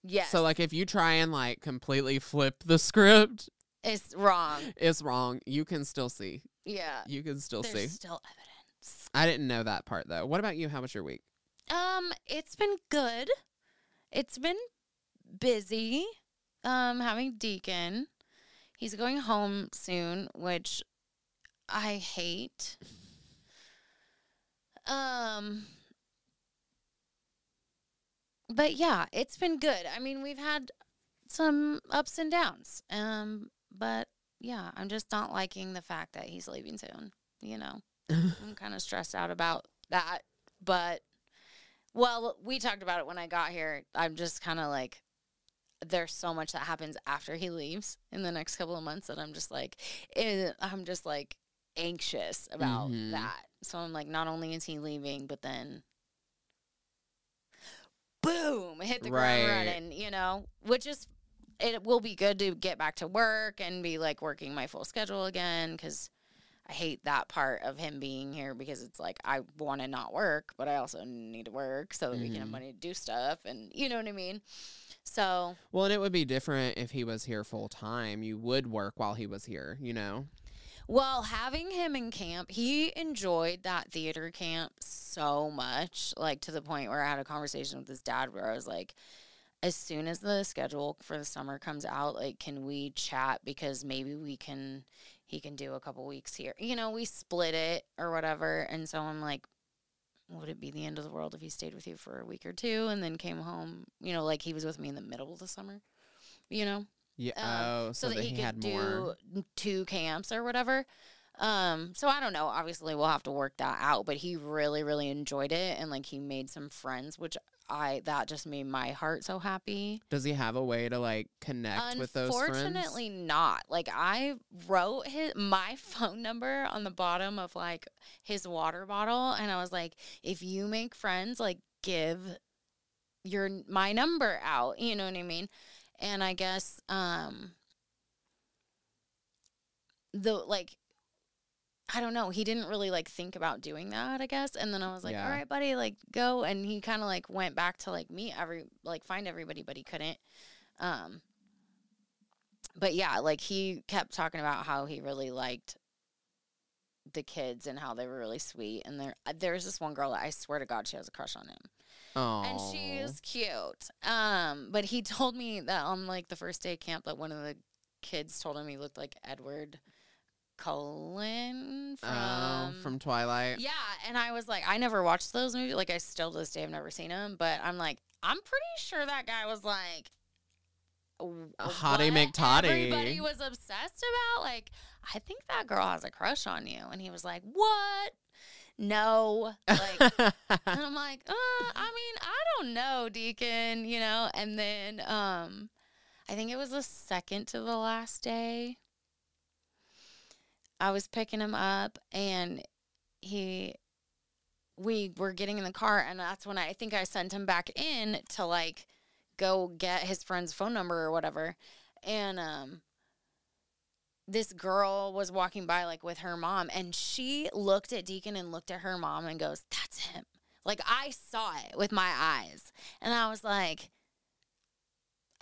Yes. So, like, if you try and, like, completely flip the script, it's wrong. it's wrong. You can still see. Yeah. You can still There's see. still evidence. I didn't know that part, though. What about you? How was your week? Um, it's been good. It's been busy. Um, having Deacon. He's going home soon, which I hate. Um but yeah, it's been good. I mean, we've had some ups and downs. Um, but yeah, I'm just not liking the fact that he's leaving soon, you know. I'm kind of stressed out about that, but well, we talked about it when I got here. I'm just kind of like there's so much that happens after he leaves in the next couple of months that I'm just like eh, I'm just like anxious about Mhm. that. So I'm like not only is he leaving, but then boom, hit the ground running, you know, which is it will be good to get back to work and be like working my full schedule again cuz I hate that part of him being here because it's like I want to not work, but I also need to work so that we can have Mhm. money to do stuff and you know what I mean? So, Well, and it would be different if he was here full time. You would work while he was here, you know? well, having him in camp, he enjoyed that theater camp so much, like to the point where I had a conversation with his dad where I was like, as soon as the schedule for the summer comes out, like, can we chat because maybe we can, he can do a couple weeks here. You know, we split it or whatever. And so I'm like, would it be the end of the world if he stayed with you for a week or two and then came home? You know, like he was with me in the middle of the summer, you know? Yeah. um, oh, so, that, he, could had do more. two camps or whatever. Um, so I don't know. Obviously, we'll have to work that out. But he really, really enjoyed it, and like he made some friends, which I that just made my heart so happy. Does he have a way to like connect with those friends? Unfortunately, not. Like I wrote his my phone number on the bottom of like his water bottle, and I was like, if you make friends, like give your my number out. You know what I mean? And I guess um the like I don't know. He didn't really like think about doing that, I guess. And then I was like, Yeah. "All right, buddy, like go." And he kind of like went back to like meet every like find everybody, but he couldn't. Um but yeah, like he kept talking about how he really liked the kids and how they were really sweet. And there there's this one girl that I swear to God she has a crush on him Oh. and she is cute. Um, but he told me that on like the first day of camp that one of the kids told him he looked like Edward Cullen from, Oh, from Twilight. yeah. And I was like, I never watched those movies. Like I still to this day have never seen them, but I'm like, I'm pretty sure that guy was like A hottie McTottie. Everybody was obsessed about. Like, I think that girl has a crush on you, and he was like, "What? No." Like, and I'm like, uh, I mean, I don't know, Deacon, you know. And then, um, I think it was the second to the last day. I was picking him up, and he, we were getting in the car, and that's when I, I think I sent him back in to like go get his friend's phone number or whatever, and um. This girl was walking by like with her mom, and she looked at Deacon and looked at her mom and goes, "That's him." Like I saw it with my eyes. And I was like,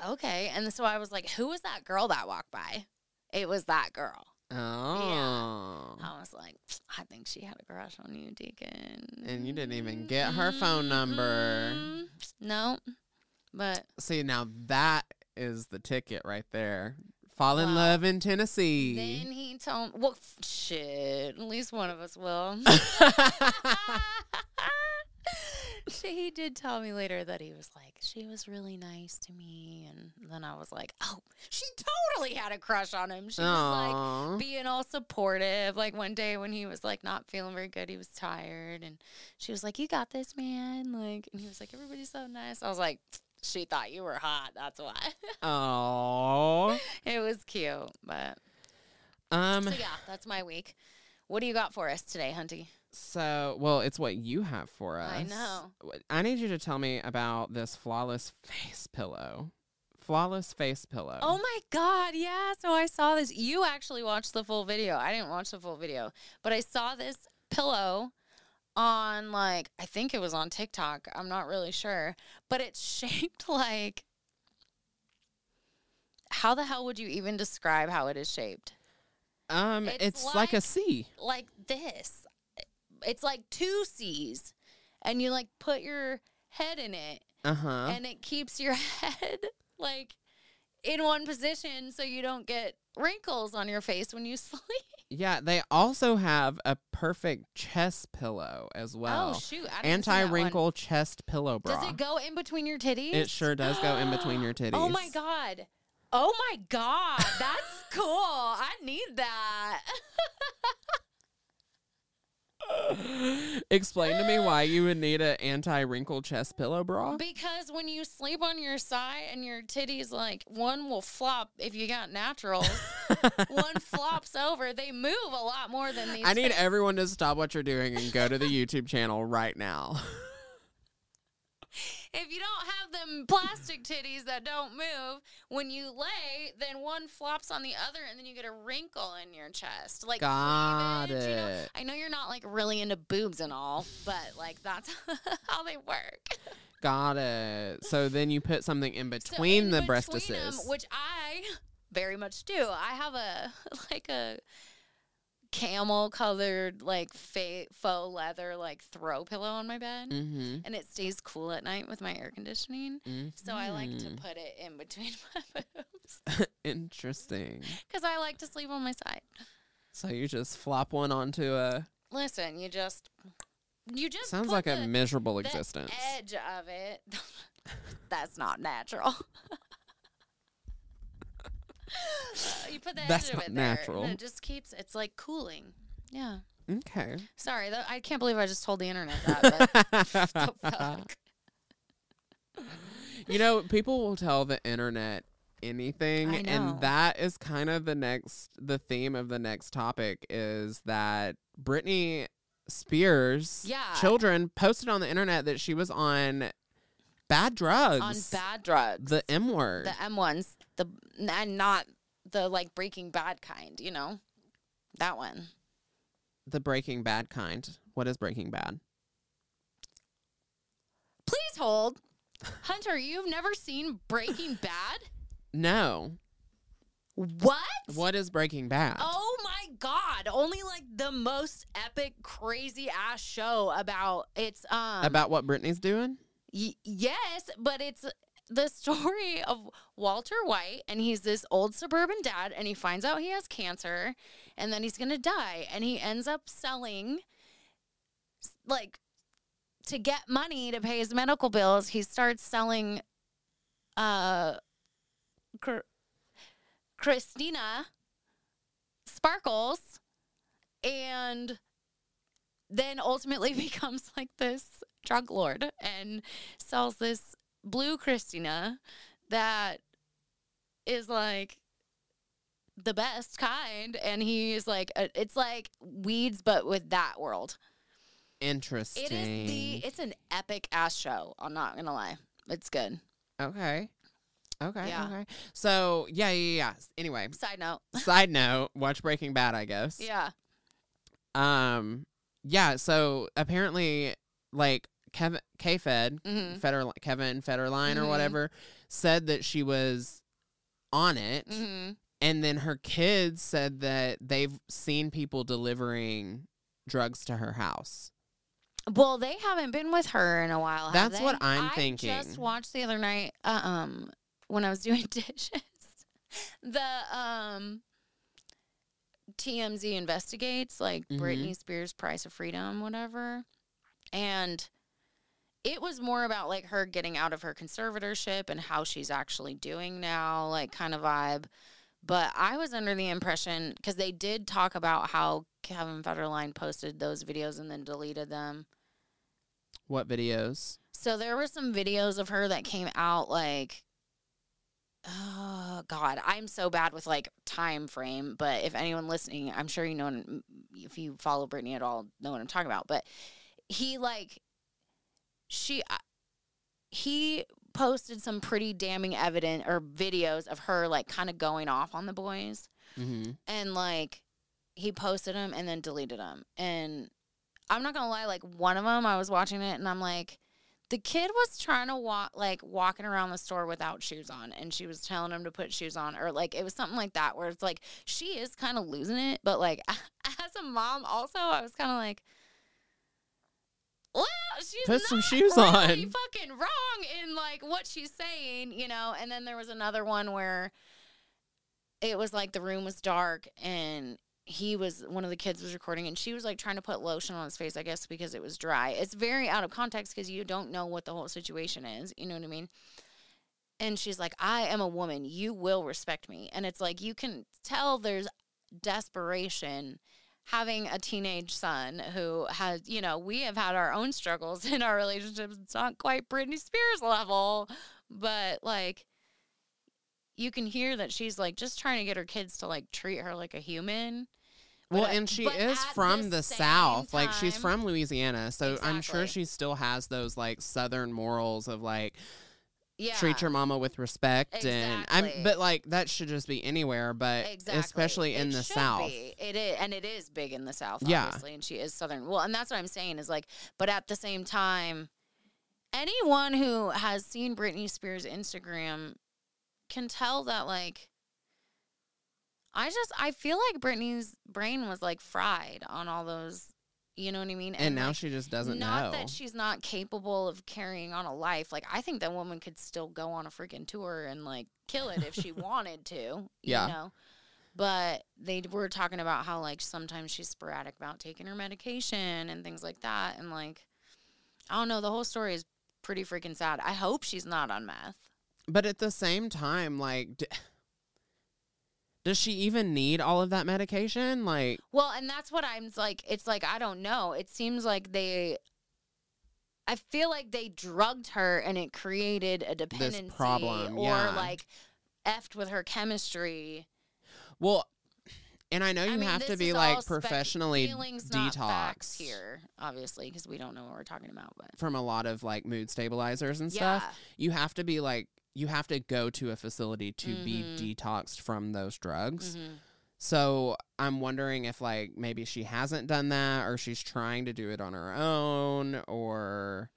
okay. And so I was like, who was that girl that walked by? It was that girl. Oh. I was like, I think she had a crush on you, Deacon. And you didn't even get her phone number. Mm, No. But See, now that is the ticket right there. Fall in Wow. love in Tennessee. then he told well shit, at least one of us will. she, he did tell me later that he was like, she was really nice to me. And then I was like, oh, she totally had a crush on him. She was like being all supportive. Like one day when he was like not feeling very good, he was tired. And she was like, you got this, man. Like, and he was like, everybody's so nice. I was like, she thought you were hot. That's why. Oh. it was cute. But Um. so yeah, that's my week. What do you got for us today, Hunty? So, well, it's what you have for us. I know. I need you to tell me about this flawless face pillow. Flawless face pillow. Oh my god, yeah. So I saw this. You actually watched the full video. I didn't watch the full video, but I saw this pillow on like I think it was on TikTok. I'm not really sure, but it's shaped like how the hell would you even describe how it is shaped? Um, it's it's, like, a like- C. Like this. It's like two C's and you like put your head in it Uh huh. and it keeps your head like in one position so you don't get wrinkles on your face when you sleep. Yeah, they also have a perfect chest pillow as well. oh shoot! I didn't see that one. Anti wrinkle chest pillow bra. Does it go in between your titties? It sure does go in between your titties. Oh my god! Oh my god! That's cool. I need that. Explain to me why you would need an anti wrinkle chest pillow bra. because when you sleep on your side and your titties, like one will flop if you got naturals. one flops over. They move a lot more than these. I need things. everyone to stop what you're doing and go to the YouTube channel right now. if you don't have them plastic titties that don't move when you lay, then one flops on the other, and then you get a wrinkle in your chest, like Got cleavage, you know? it. I know you're not like really into boobs and all, but like that's how they work. Got it. So then you put something in So between in the breastises. which I very much do. I have a like a camel colored like fa- faux leather like throw pillow on my bed. mm-hmm. And it stays cool at night with my air conditioning. So I like to put it in between my boobs Interesting. because I like to sleep on my side. So you just flop one onto a. Listen, you just you just Sounds like a miserable the existence. edge of it. That's not natural. You put the That's edge of not it there, natural. and it just keeps. It's like cooling. Yeah. Okay. Sorry, tho- I can't believe I just told the internet that. But the fuck? you know, people will tell the internet anything I know. and that is kind of the next the theme of the next topic is that Britney Spears Yeah. children posted on the internet that she was on bad drugs. on bad drugs. the M word. the M ones, the and not the like Breaking Bad kind. You know, that one. the Breaking Bad kind. What is Breaking Bad? Please hold, Hunter. You've never seen Breaking Bad? No. What? What is Breaking Bad? Oh my god! Only like the most epic, crazy ass show about it's um About what Britney's doing? y- yes, but it's the story of Walter White, and he's this old suburban dad, and he finds out he has cancer, and then he's gonna die, and he ends up selling, like, to get money to pay his medical bills. He starts selling, uh, Christina Sparkles and then ultimately becomes like this drug lord and sells this blue Christina that is like the best kind and he's like a, it's like weeds but with that world Interesting. it is the it's an epic ass show i'm not gonna lie it's good okay. Okay. Yeah. Okay. So yeah, yeah, yeah. Anyway, side note side note: watch Breaking Bad. I guess. yeah Um. Yeah. So apparently, like Kevin K Fed hmm Federline, Kevin Federline or Mhm. whatever said that she was on it, hmm and then her kids said that they've seen people delivering drugs to her house. well they haven't been with her in a while have That's what I'm I thinking. I just watched the other night uh, um when i was doing dishes the um tmz investigates like Mhm. britney spears price of freedom whatever and it was more about like her getting out of her conservatorship and how she's actually doing now like kind of vibe. But i was under the impression because they did talk about how kevin federline posted those videos and then deleted them. What videos? so there were some videos of her that came out like oh god i'm so bad with like time frame but if anyone listening i'm sure you know if you follow britney at all know what i'm talking about. But he like she uh, he posted some pretty damning evidence or videos of her like kind of going off on the boys Mm-hmm. and like he posted them and then deleted them and i'm not gonna lie like one of them i was watching it and i'm like the kid was trying to walk like walking around the store without shoes on and she was telling him to put shoes on or like it was something like that where it's like she is kind of losing it but like as a mom also i was kind of like she's Put some shoes really on." fucking wrong in like what she's saying you know? And then there was another one where it was like the room was dark and he was one of the kids was recording and she was like trying to put lotion on his face i guess because it was dry. It's very out of context because you don't know what the whole situation is you know what i mean? And she's like i am a woman. You will respect me. And it's like you can tell there's desperation having a teenage son who has you know we have had our own struggles in our relationships it's not quite britney spears level but like you can hear that she's like just trying to get her kids to like treat her like a human. Well, But, and she is from the, same South. Like she's from Louisiana, so I'm sure she still has those like Southern morals of like yeah, treat your mama with respect and I'm but like that should just be anywhere, but exactly. especially in It the South. be. It is, and it is big in the South, Yeah. obviously, and she is Southern. Well, and that's what I'm saying is like, but at the same time, anyone who has seen Britney Spears' Instagram can tell that like. I just I feel like Britney's brain was like fried on all those, you know what I mean? And, now like, she just doesn't know. not know. that she's not capable of carrying on a life. Like I think that woman could still go on a freaking tour and like kill it if she wanted to. You Yeah. know. But they were talking about how like sometimes she's sporadic about taking her medication and things like that. And like I don't know, the whole story is pretty freaking sad. I hope she's not on meth. but at the same time, like does she even need all of that medication? Like Well, and that's what I'm like. It's like I don't know. It seems like they. I feel like they drugged her and it created a dependency problem, or yeah. like effed with her chemistry. well and I know I you mean, have to be like professionally facts detoxed here, obviously, because we don't know what we're talking about. But from a lot of like mood stabilizers and stuff. You have to be like you have to go to a facility to be Mhm. detoxed from those drugs. mhm. So I'm wondering if like maybe she hasn't done that or she's trying to do it on her own or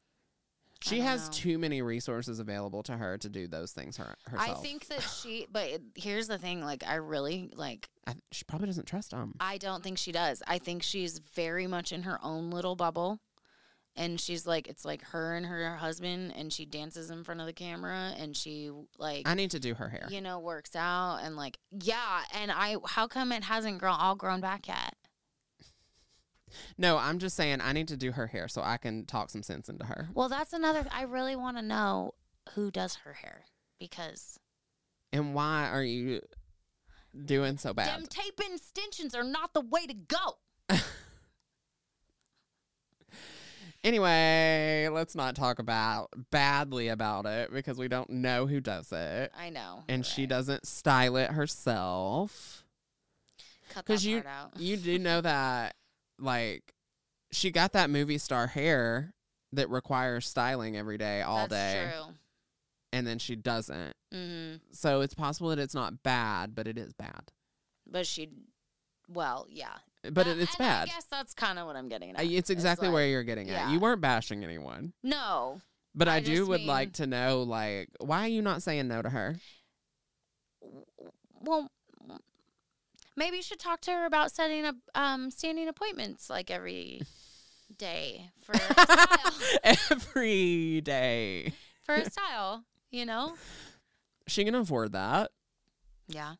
she has know. too many resources available to her to do those things her- herself. I think that she. But it- here's the thing: like, I really like. I, she probably doesn't trust them. I don't think she does. I think she's very much in her own little bubble. And she's like, it's like her and her husband, and she dances in front of the camera, and she like, I need to do her hair. you know, works out, and like, yeah. And I, how come it hasn't grown all grown back yet? No, I'm just saying I need to do her hair so I can talk some sense into her. Well, that's another. I really want to know who does her hair because And why are you doing so bad? Them tape extensions are not the way to go. Anyway, let's not talk about badly about it because we don't know who does it. I know. And she doesn't style it herself. cut that you part out. you do know that like she got that movie star hair that requires styling every day all That's day True. and then she doesn't. hmm So it's possible that it's not bad, but it is bad. But she, well, yeah. But Uh, it, it's and bad. I guess that's kind of what I'm getting at. It's exactly like- where you're getting at. You weren't bashing anyone. No. But I, I do would like to know like why are you not saying no to her? Well, maybe you should talk to her about setting up um standing appointments like every day for a style. Every day. for a style, you know? She can afford that. Yeah,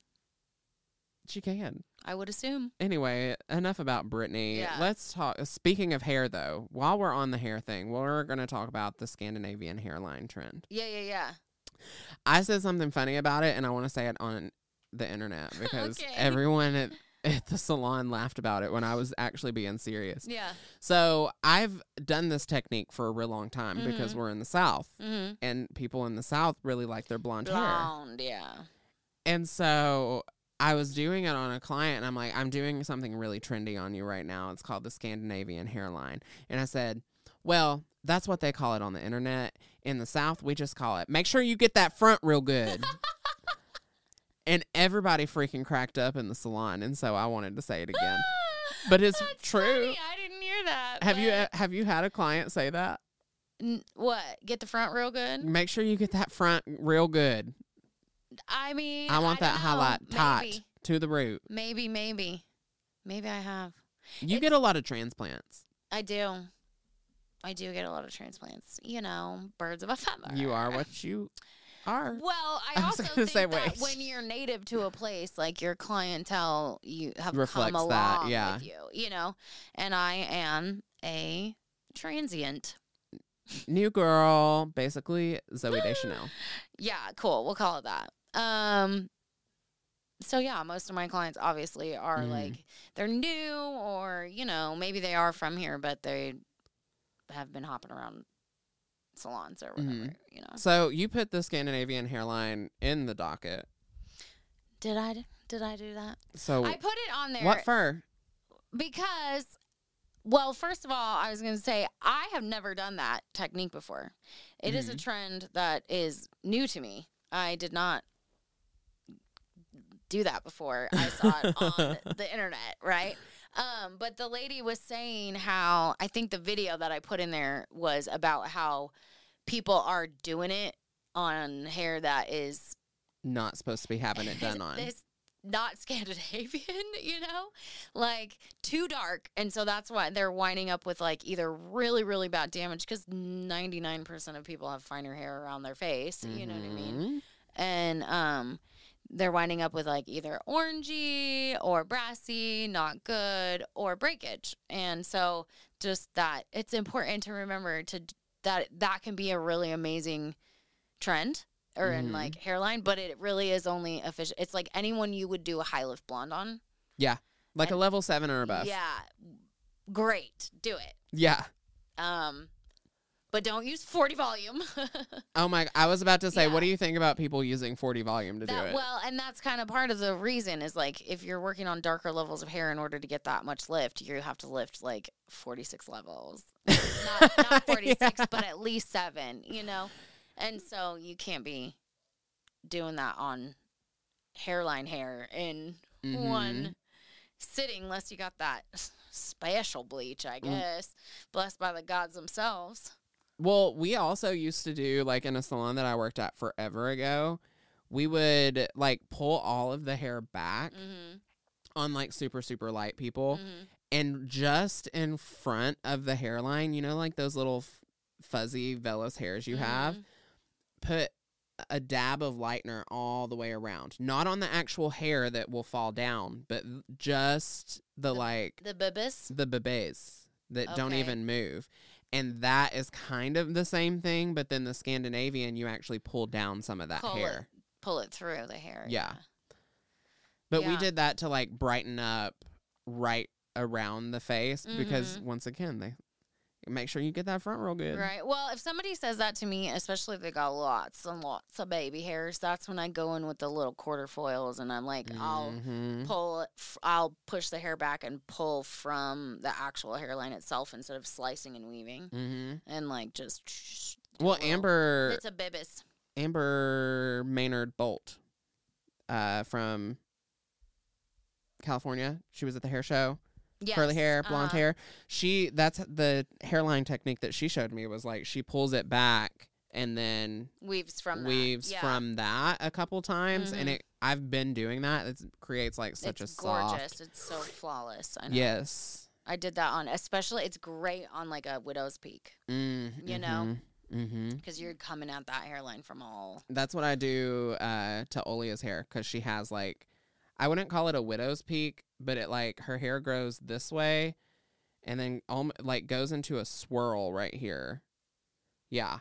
She can. I would assume. Anyway, enough about Britney. Yeah. Let's talk. Speaking of hair, though, while we're on the hair thing, we're going to talk about the Scandinavian hairline trend. Yeah, yeah, yeah. I said something funny about it, and I want to say it on the internet because Okay. everyone at, at the salon laughed about it when I was actually being serious. Yeah. So I've done this technique for a real long time because Mhm. we're in the South, Mm-hmm. and people in the South really like their blonde hair. Blonde, yeah. And so I was doing it on a client, and I'm like, I'm doing something really trendy on you right now. It's called the Scandinavian hairline. And I said, Well, that's what they call it on the internet. In the South, we just call it, make sure you get that front real good. and everybody freaking cracked up in the salon. And so I wanted to say it again. But it's That's true. funny. I didn't hear that. Have you have you had a client say that? N- what? Get the front real good? Make sure you get that front real good. I mean, I want don't that know. highlight tight Maybe, to the root. maybe, maybe, maybe I have. You It's- get a lot of transplants. I do. I do get a lot of transplants. You know, birds of a feather. You are what you are. Well, I, I also think say, that wait. when you're native to a place, like your clientele, you have Reflects come that, along yeah. with you. You know, and I am a transient. New girl, basically Zooey Deschanel. Yeah, cool. We'll call it that. Um. So yeah, most of my clients obviously are Mhm. like they're new, or you know, maybe they are from here, but they have been hopping around salons or whatever. Mhm. You know. So you put the Scandinavian hairline in the docket. Did I? Did I do that? So I put it on there. what for? Because, well, first of all, I was going to say I have never done that technique before. It is a Mhm. trend that is new to me. I did not do that before. I saw it on the internet, right? Um, but the lady was saying how I think the video that I put in there was about how people are doing it on hair that is Not supposed to be having it done on. it's not Scandinavian, you know, like too dark, and so that's why they're winding up with like either really really bad damage because ninety nine percent of people have finer hair around their face, you know what I mean, Mhm. and um. They're winding up with like either orangey or brassy, not good, or breakage. And so just that it's important to remember to that that can be a really amazing trend or in Mhm. like hairline, but it really is only official. It's like anyone you would do a high lift blonde on. Yeah. Like a level seven or above. Yeah, great, do it. Yeah. Um, but don't use forty volume. Oh my! I was about to say, what do you think about people using 40 volume to do it? well, and that's kind of part of the reason is like if you're working on darker levels of hair in order to get that much lift, you have to lift like 46 levels. not, not 46, Yeah. but at least seven, you know? And so you can't be doing that on hairline hair in Mhm. one sitting unless you got that special bleach, I Mm. guess. Blessed by the gods themselves. Well, we also used to do like in a salon that I worked at forever ago. We would like pull all of the hair back Mm-hmm. on like super super light people, mm-hmm. and just in front of the hairline, you know, like those little f- fuzzy vellus hairs you have, Mm-hmm. put a dab of lightener all the way around, not on the actual hair that will fall down, but just the, The- like The bibis. the bebes that don't even move. And that is kind of the same thing, but then the Scandinavian, you actually pull down some of that Pull it. hair. pull it through the hair. Yeah. But we did that to like brighten up right around the face because Mhm. once again they make sure you get that front real good. Right. Well, if somebody says that to me, especially if they got lots and lots of baby hairs, that's when I go in with the little quarter foils and I'm like, I'll Mhm. pull it, I'll push the hair back and pull from the actual hairline itself instead of slicing and weaving Mhm. and like just. Well, little- Amber It's a bibis. Amber Maynard Bolt uh, from California. She was at the hair show. Yes. Curly hair, blonde uh-huh. hair. She that's the hairline technique that she showed me was like she pulls it back and then Weaves from that. weaves Yeah. from that a couple times and Mhm. it I've been doing that. It creates like such it's a soft gorgeous. It's so flawless. I know. Yes. I did that on, especially it's great on like a widow's peak Mm, You know? Mm-hmm. because you're coming at that hairline from all. That's what I do uh, to Olia's hair because she has like, I wouldn't call it a widow's peak, but it like her hair grows this way, and then um, like goes into a swirl right here. Yeah,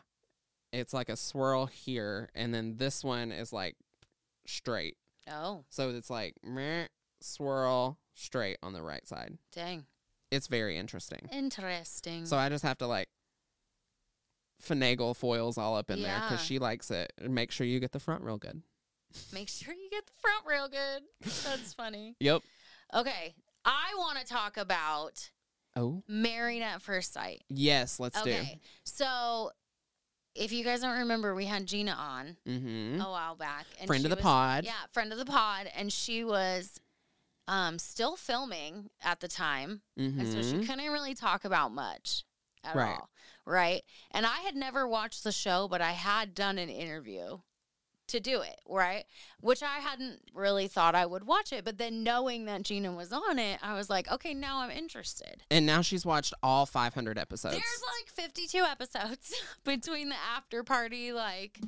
it's like a swirl here, and then this one is like straight. Oh, So it's like meh, swirl straight on the right side. dang. It's very interesting. Interesting. So I just have to like finagle foils all up in there because she likes it. Make sure you get the front real good. Make sure you get the front real good. That's funny. Yep. Okay. I want to talk about Oh. Married at First Sight. Yes, let's do. Okay. So if you guys don't remember, we had Gina on. Mm-hmm. a while back. And Friend of the was- pod. Yeah, friend of the pod. And she was um, still filming at the time. Mm-hmm. And so she couldn't really talk about much at Right. all. Right. And I had never watched the show, but I had done an interview to do it. Right. Which I hadn't really thought I would watch it. But then knowing that Gina was on it, I was like, okay, now I'm interested. and now she's watched all 500 episodes. There's like 52 episodes between the after party, like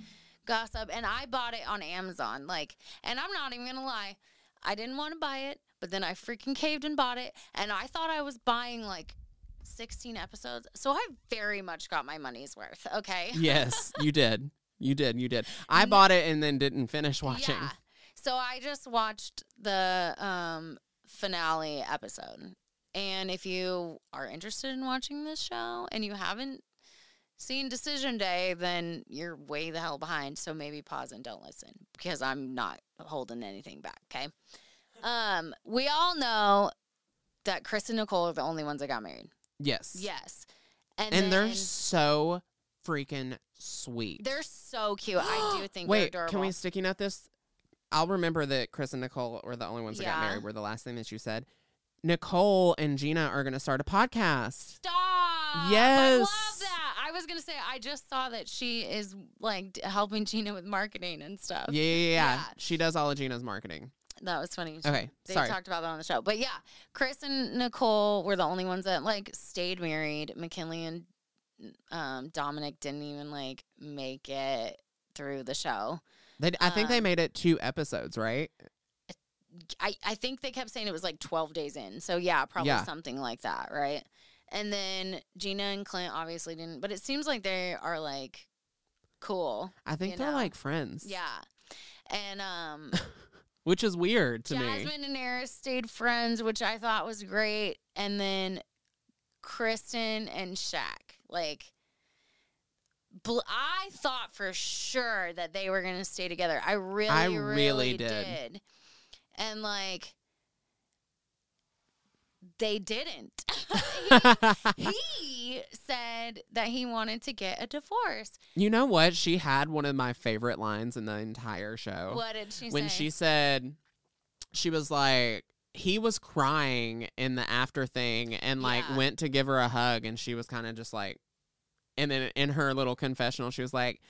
gossip. And I bought it on Amazon. Like, and I'm not even going to lie, I didn't want to buy it, but then I freaking caved and bought it. And I thought I was buying like 16 episodes. So I very much got my money's worth. Okay. yes, you did. You did. You did. I bought it and then didn't finish watching. Yeah. So I just watched the um, finale episode. And if you are interested in watching this show and you haven't seen Decision Day, then you're way the hell behind. So maybe pause and don't listen because I'm not holding anything back. Okay. Um, we all know that Chris and Nicole are the only ones that got married. Yes. Yes. And, And they're so freaking sweet. they're so cute. I do think Wait, they're adorable. can we sticky note this? I'll remember that Chris and Nicole were the only ones that got Yeah. married. Were the last thing that you said. Nicole and Gina are going to start a podcast. Stop. Yes! I Yes. love that. I was going to say, I just saw that she is like d- helping Gina with marketing and stuff. Yeah, yeah, yeah, yeah. Yeah. She does all of Gina's marketing. That was funny. Okay, They sorry. talked about that on the show. But yeah, Chris and Nicole were the only ones that like stayed married. McKinley and um, Dominic didn't even like make it through the show. They, I think they Um, made it two episodes, right? I, I think they kept saying it was like 12 days in. So yeah, probably Yeah. something like that, right? And then Gina and Clint obviously didn't, but it seems like they are like cool. I think they're know. like friends. Yeah. And um Which is weird to me. Jasmine and Airris stayed friends, which I thought was great. And then Kirsten and Shaq, like bl- I thought for sure that they were gonna stay together. I really, I really, really did. did. And like they didn't. he, he said that he wanted to get a divorce. you know what? She had one of my favorite lines in the entire show. What did she when say? she said she was like he was crying in the after thing and like Yeah. went to give her a hug and she was kind of just like and then in her little confessional she was like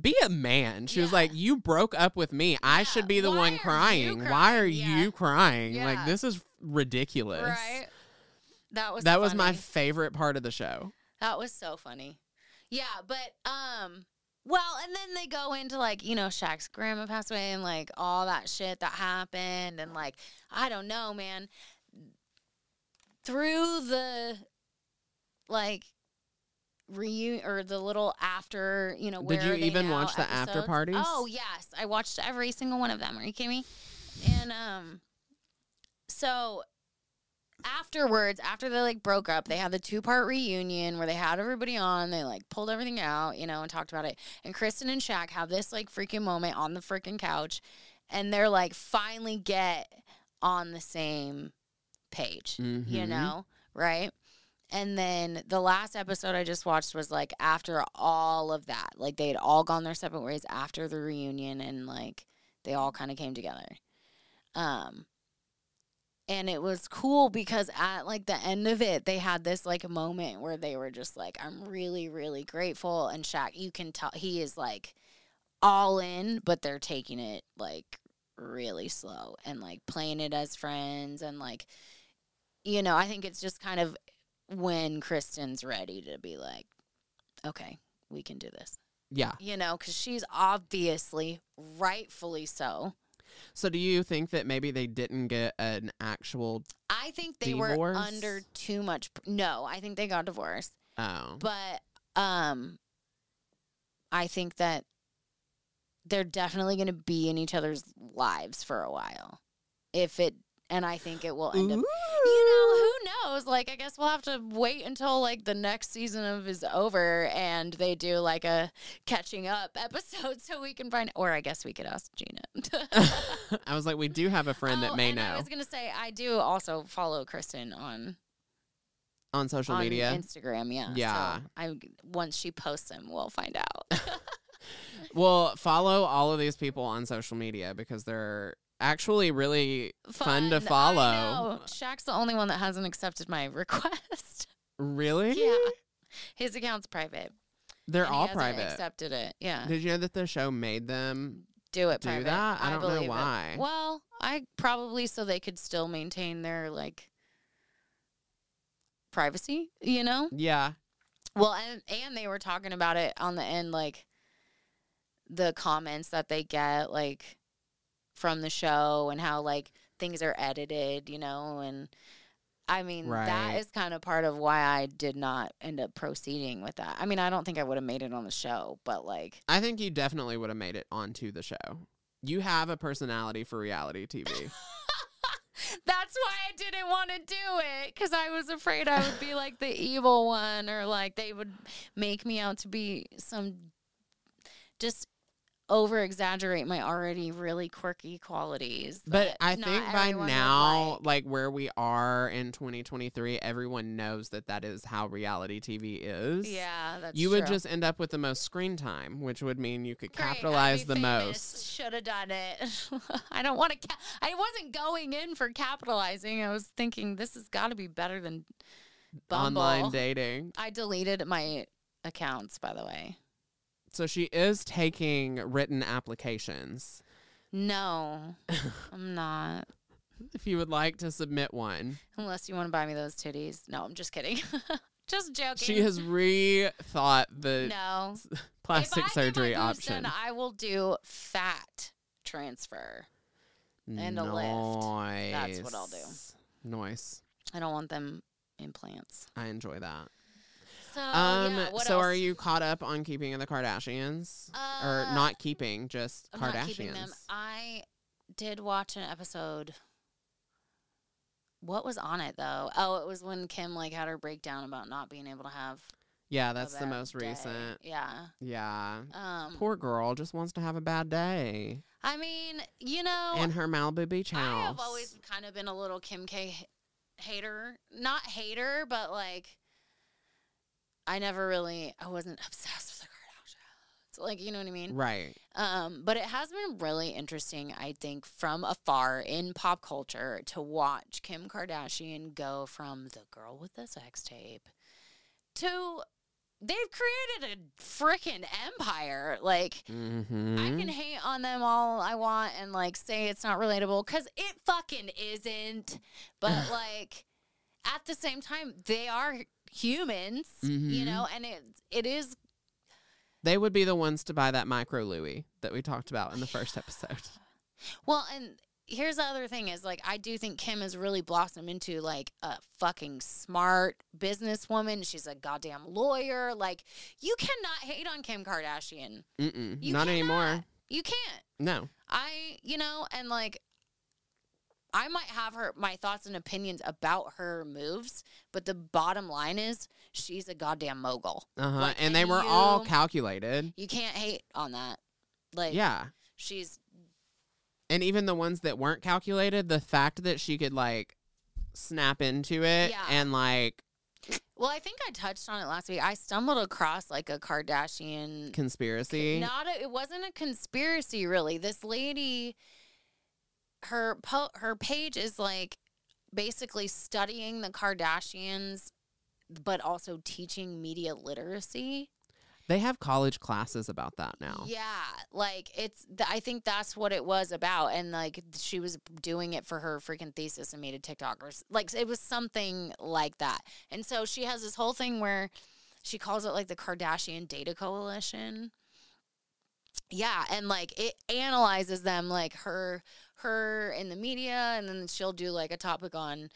be a man she was like you broke up with me i should be the Why one you crying why are Yeah. you crying Yeah. like this is ridiculous right? That was that was my favorite part of the show That was so funny. Yeah, but um well, and then they go into like, you know, Shaq's grandma passed away and like all that shit that happened and like I don't know, man. Through the like reunion or the little after, you know, Did you even watch the after parties? Oh yes, I watched every single one of them. Are you kidding me? And um, so afterwards, after they like broke up, they had the two part reunion where they had everybody on. They like pulled everything out, you know, and talked about it. And Kirsten and Shaq have this like freaking moment on the freaking couch, and they're like finally get on the same page, you Mhm. know, right? And then the last episode I just watched was like after all of that. Like they had all gone their separate ways after the reunion and like they all kind of came together. Um and it was cool because at like the end of it they had this like moment where they were just like I'm really really grateful and Shaq you can tell he is like all in but they're taking it like really slow and like playing it as friends and like you know, I think it's just kind of when Kirsten's ready to be like, okay, we can do this. Yeah. You know, because she's obviously, rightfully so. So do you think that maybe they didn't get an actual I think they were under too much. pr- No, I think they got divorced. oh But um, I think that they're definitely going to be in each other's lives for a while. If it, and I think it will end up you know who knows like i guess we'll have to wait until like the next season of is over and they do like a catching up episode so we can find or i guess we could ask gina I was like, we do have a friend Oh, that may and i was gonna say i do also follow kirsten on on social on media. instagram yeah Yeah. so i once she posts them we'll find out Well, follow all of these people on social media because they're actually really fun, to follow. Shaq's the only one that hasn't accepted my request. Really? yeah. His account's private. They're and he all private. Accepted it. Yeah. Did you know that the show made them? do it do private. that? I don't know believe it. why. Well, I probably so they could still maintain their like privacy, you know? Yeah. Well, and and they were talking about it on the end like the comments that they get like from the show and how like things are edited, you know, and I mean Right. that is kind of part of why I did not end up proceeding with that. I mean, I don't think I would have made it on the show, but like I think you definitely would have made it onto the show. You have a personality for reality TV. That's why I didn't want to do it because I was afraid I would be like the evil one or like they would make me out to be some just over exaggerate my already really quirky qualities. But I think by now, like. like where we are in 2023, everyone knows that that is how reality TV is. yeah, that's you would true. just end up with the most screen time, which would mean you could Great, capitalize the famous. most. Should have done it. I don't want to. Ca- I wasn't going in for capitalizing. I was thinking this has got to be better than Bumble. Online dating. I deleted my accounts, by the way. So she is taking written applications. No, I'm not. If you would like to submit one, Unless you want to buy me those titties. No, I'm just kidding. just joking. she has rethought the no plastic surgery get my boobs option. done, I will do fat transfer. and a lift. Nice. That's what I'll do. Nice. I don't want them implants. I enjoy that. So Um, yeah, so else? are you caught up on keeping of the Kardashians? or Uh, not keeping, just I'm Kardashians? not keeping them. I did watch an episode. What was on it though? Oh, it was when Kim like had her breakdown about not being able to have. yeah, that's the most day. recent. Yeah. Yeah. Um. Poor girl just wants to have a bad day. I mean, you know, In her Malibu beach house. I have always kind of been a little Kim K hater. Not hater, but like I never really I wasn't obsessed with the Kardashians. Like, you know what I mean? Right. Um, but it has been really interesting, I think, from afar in pop culture to watch Kim Kardashian go from the girl with the sex tape to they've created a freaking empire. Like Mm-hmm. I can hate on them all I want and like say it's not relatable because it fucking isn't. But like at the same time, they are humans, you Mhm. know, and it it is They would be the ones to buy that micro Louis that we talked about in the first episode. well, and here's the other thing is like I do think Kim has really blossomed into like a fucking smart businesswoman. She's a goddamn lawyer. Like you cannot hate on Kim Kardashian. Mm-mm, not cannot. anymore. You can't. No. I, you know, and like I might have her my thoughts and opinions about her moves, but the bottom line is she's a goddamn mogul. Uh huh. Like, and they were all calculated. You can't hate on that. Like Yeah. she's And even the ones that weren't calculated, the fact that she could like snap into it Yeah. and like well, I think I touched on it last week. I stumbled across like a Kardashian conspiracy. Not a, it wasn't a conspiracy really. This lady her po- her page is like basically studying the Kardashians but also teaching media literacy. They have college classes about that now. Yeah, like it's th- I think that's what it was about and like she was doing it for her freaking thesis and made a TikTok or like it was something like that. And so she has this whole thing where she calls it like the Kardashian Data Coalition. Yeah, and like it analyzes them like her her in the media and then she'll do like a topic on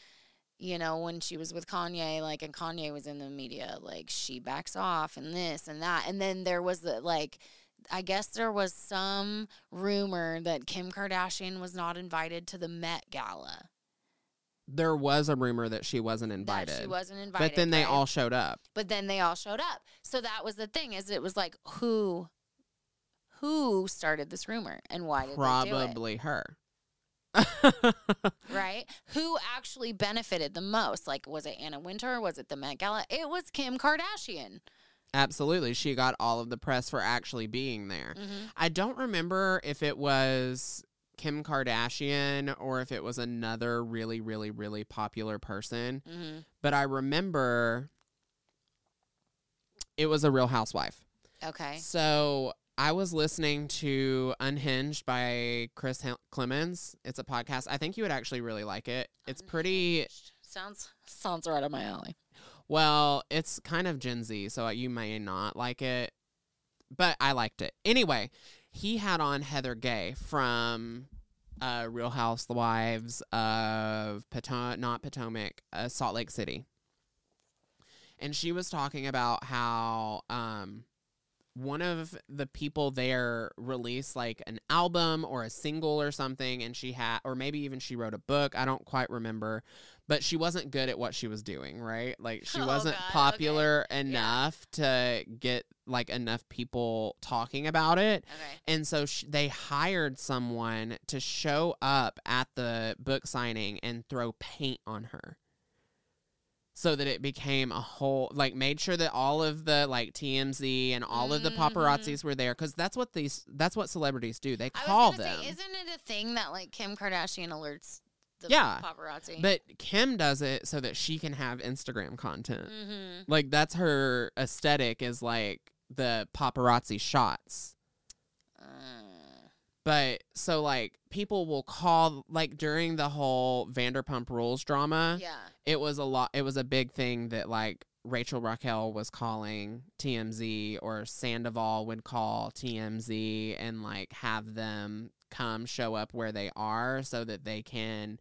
you know, when she was with Kanye, like, and Kanye was in the media, like, she backs off and this and that. And then there was the, like, I guess there was some rumor that Kim Kardashian was not invited to the Met Gala. There was a rumor that she wasn't That invited. she wasn't invited. but then they right? all showed up. But then they all showed up. So that was the thing, is it was like, who, who started this rumor and why did they do it? Probably her. right? Who actually benefited the most? Like, was it Anna Wintour? Was it the Met Gala? It was Kim Kardashian. Absolutely. She got all of the press for actually being there. hmm I don't remember if it was Kim Kardashian or if it was another really, really, really popular person, hmm but I remember it was a real housewife. Okay. So I was listening to Unhinged by Chris Hel- Klemens. It's a podcast. I think you would actually really like it. It's pretty Unhinged. sounds sounds right up my alley. well, it's kind of Gen Z, so you may not like it, but I liked it. Anyway, he had on Heather Gay from uh, Real Housewives of Potomac, not Potomac, uh, Salt Lake City. And she was talking about how um, one of the people there released like an album or a single or something, and she had, or maybe even she wrote a book. I don't quite remember, but she wasn't good at what she was doing, right? Like she Oh, wasn't God, okay. popular enough to get like enough people talking about it. Okay. And so sh- they hired someone to show up at the book signing and throw paint on her. So that it became a whole, like, made sure that all of the like TMZ and all of the Mhm. paparazzis were there because that's what these, that's what celebrities do. They I call was gonna them. say, isn't it a thing that like Kim Kardashian alerts the Yeah, paparazzi? but Kim does it so that she can have Instagram content. mm-hmm. Like that's her aesthetic is like the paparazzi shots. But so like people will call like during the whole Vanderpump Rules drama, yeah. it was a lot it was a big thing that like Rachel Raquel was calling TMZ or Sandoval would call TMZ and like have them come show up where they are so that they can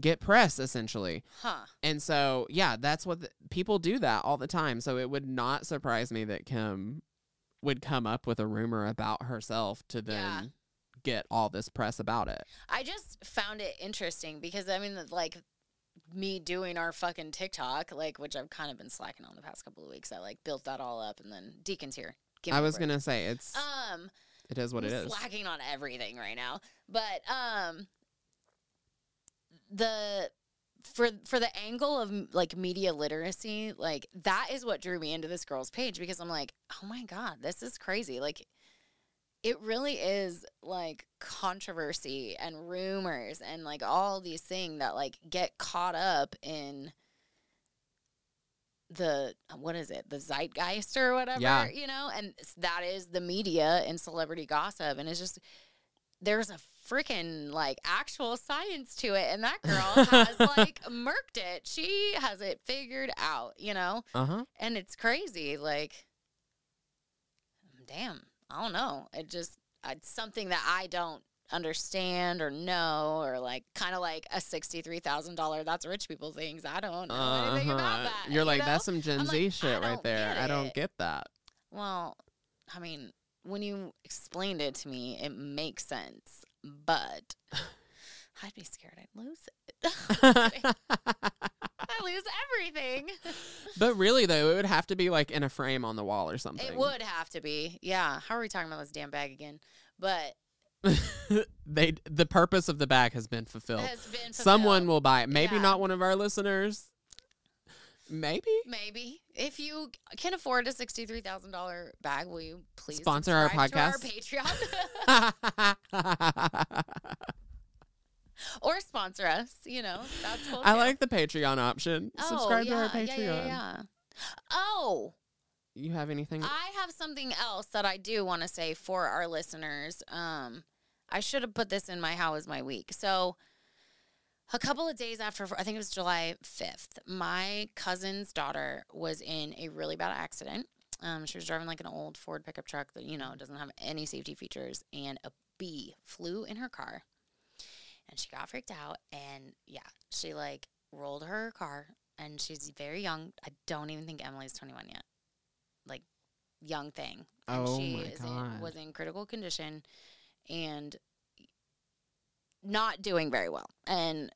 get press essentially. Huh. And so, yeah, that's what the, people do that all the time. So it would not surprise me that Kim would come up with a rumor about herself to then Yeah. Get all this press about it. I just found it interesting because I mean, like me doing our fucking TikTok, like which I've kind of been slacking on the past couple of weeks. I like built that all up, and then Deacon's here. Give me was to say it's Um, it is what it I'm is. Slacking on everything right now, but um, the for for the angle of like media literacy, like that is what drew me into this girl's page because I'm like, oh my god, this is crazy. Like, it really is like controversy and rumors and like all these things that like get caught up in the what is it the zeitgeist or whatever Yeah. you know and that is the media and celebrity gossip and it's just there's a freaking like actual science to it and that girl has like murked it she has it figured out you know Uh-huh. and it's crazy like damn i don't know it just it's something that i don't understand or know or like kind of like a $63,000 that's rich people things. I don't know anything about Uh-huh. that. You're you like, know? that's some Gen Z like, shit right there. I don't get that. Well, I mean, when you explained it to me, it makes sense, but I'd be scared I'd lose it. I lose everything. but really, though, it would have to be like in a frame on the wall or something. It would have to be. Yeah. How are we talking about this damn bag again? But they the purpose of the bag has been fulfilled. has been Someone will buy it. Maybe Yeah. not one of our listeners. Maybe. Maybe if you can afford a sixty-three thousand dollar bag, will you please Sponsor our podcast? podcast? Patreon, or sponsor us? You know, that's cool. I too. like the Patreon option. Oh, Subscribe yeah, to our Patreon. Yeah, yeah, yeah. Oh, You have anything? I have something else that I do want to say for our listeners. Um, I should have put this in my how was my week. So, a couple of days after, I think it was July fifth, my cousin's daughter was in a really bad accident. Um, she was driving like an old Ford pickup truck that you know doesn't have any safety features, and a bee flew in her car, and she got freaked out. And yeah, she like rolled her car, and she's very young. I don't even think Emily's twenty one yet like young thing. And Oh she my is in, God. was in critical condition and not doing very well. And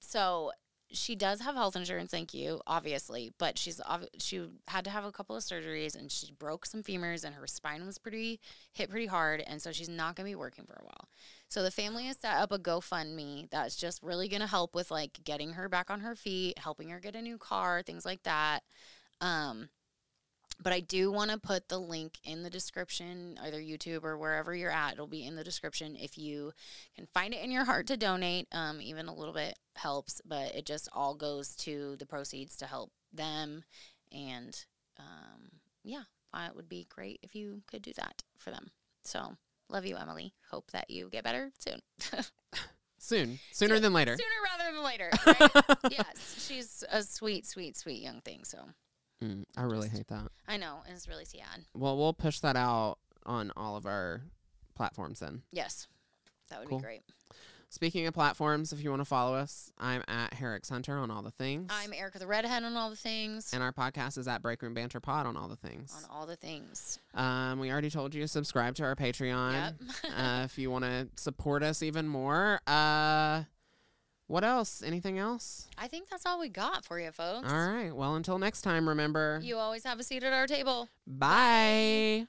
so she does have health insurance, thank you, obviously, but she's she had to have a couple of surgeries and she broke some femurs and her spine was pretty hit pretty hard and so she's not going to be working for a while. So the family has set up a GoFundMe that's just really going to help with like getting her back on her feet, helping her get a new car, things like that. Um but I do want to put the link in the description, either YouTube or wherever you're at. It'll be in the description if you can find it in your heart to donate. Um, even a little bit helps, but it just all goes to the proceeds to help them. And um, yeah, it would be great if you could do that for them. So love you, Emily. Hope that you get better soon. Soon. Sooner than later. Sooner rather than later. Right? yes, she's a sweet, sweet, sweet young thing. So Mm, I really hate that. I know, and it's really sad. Well, we'll push that out on all of our platforms then. Yes, that would Cool. be great. Speaking of platforms, if you want to follow us, I'm at Hair X Hunter on all the things. I'm Erica the Redhead on all the things. and our podcast is at Break Room Banter Pod on all the things. on all the things. Um, we already told you to subscribe to our Patreon. Yep. uh, if you want to support us even more. Uh, what else? Anything else? I think that's all we got for you, folks. All right. Well, until next time, remember. You always have a seat at our table. Bye.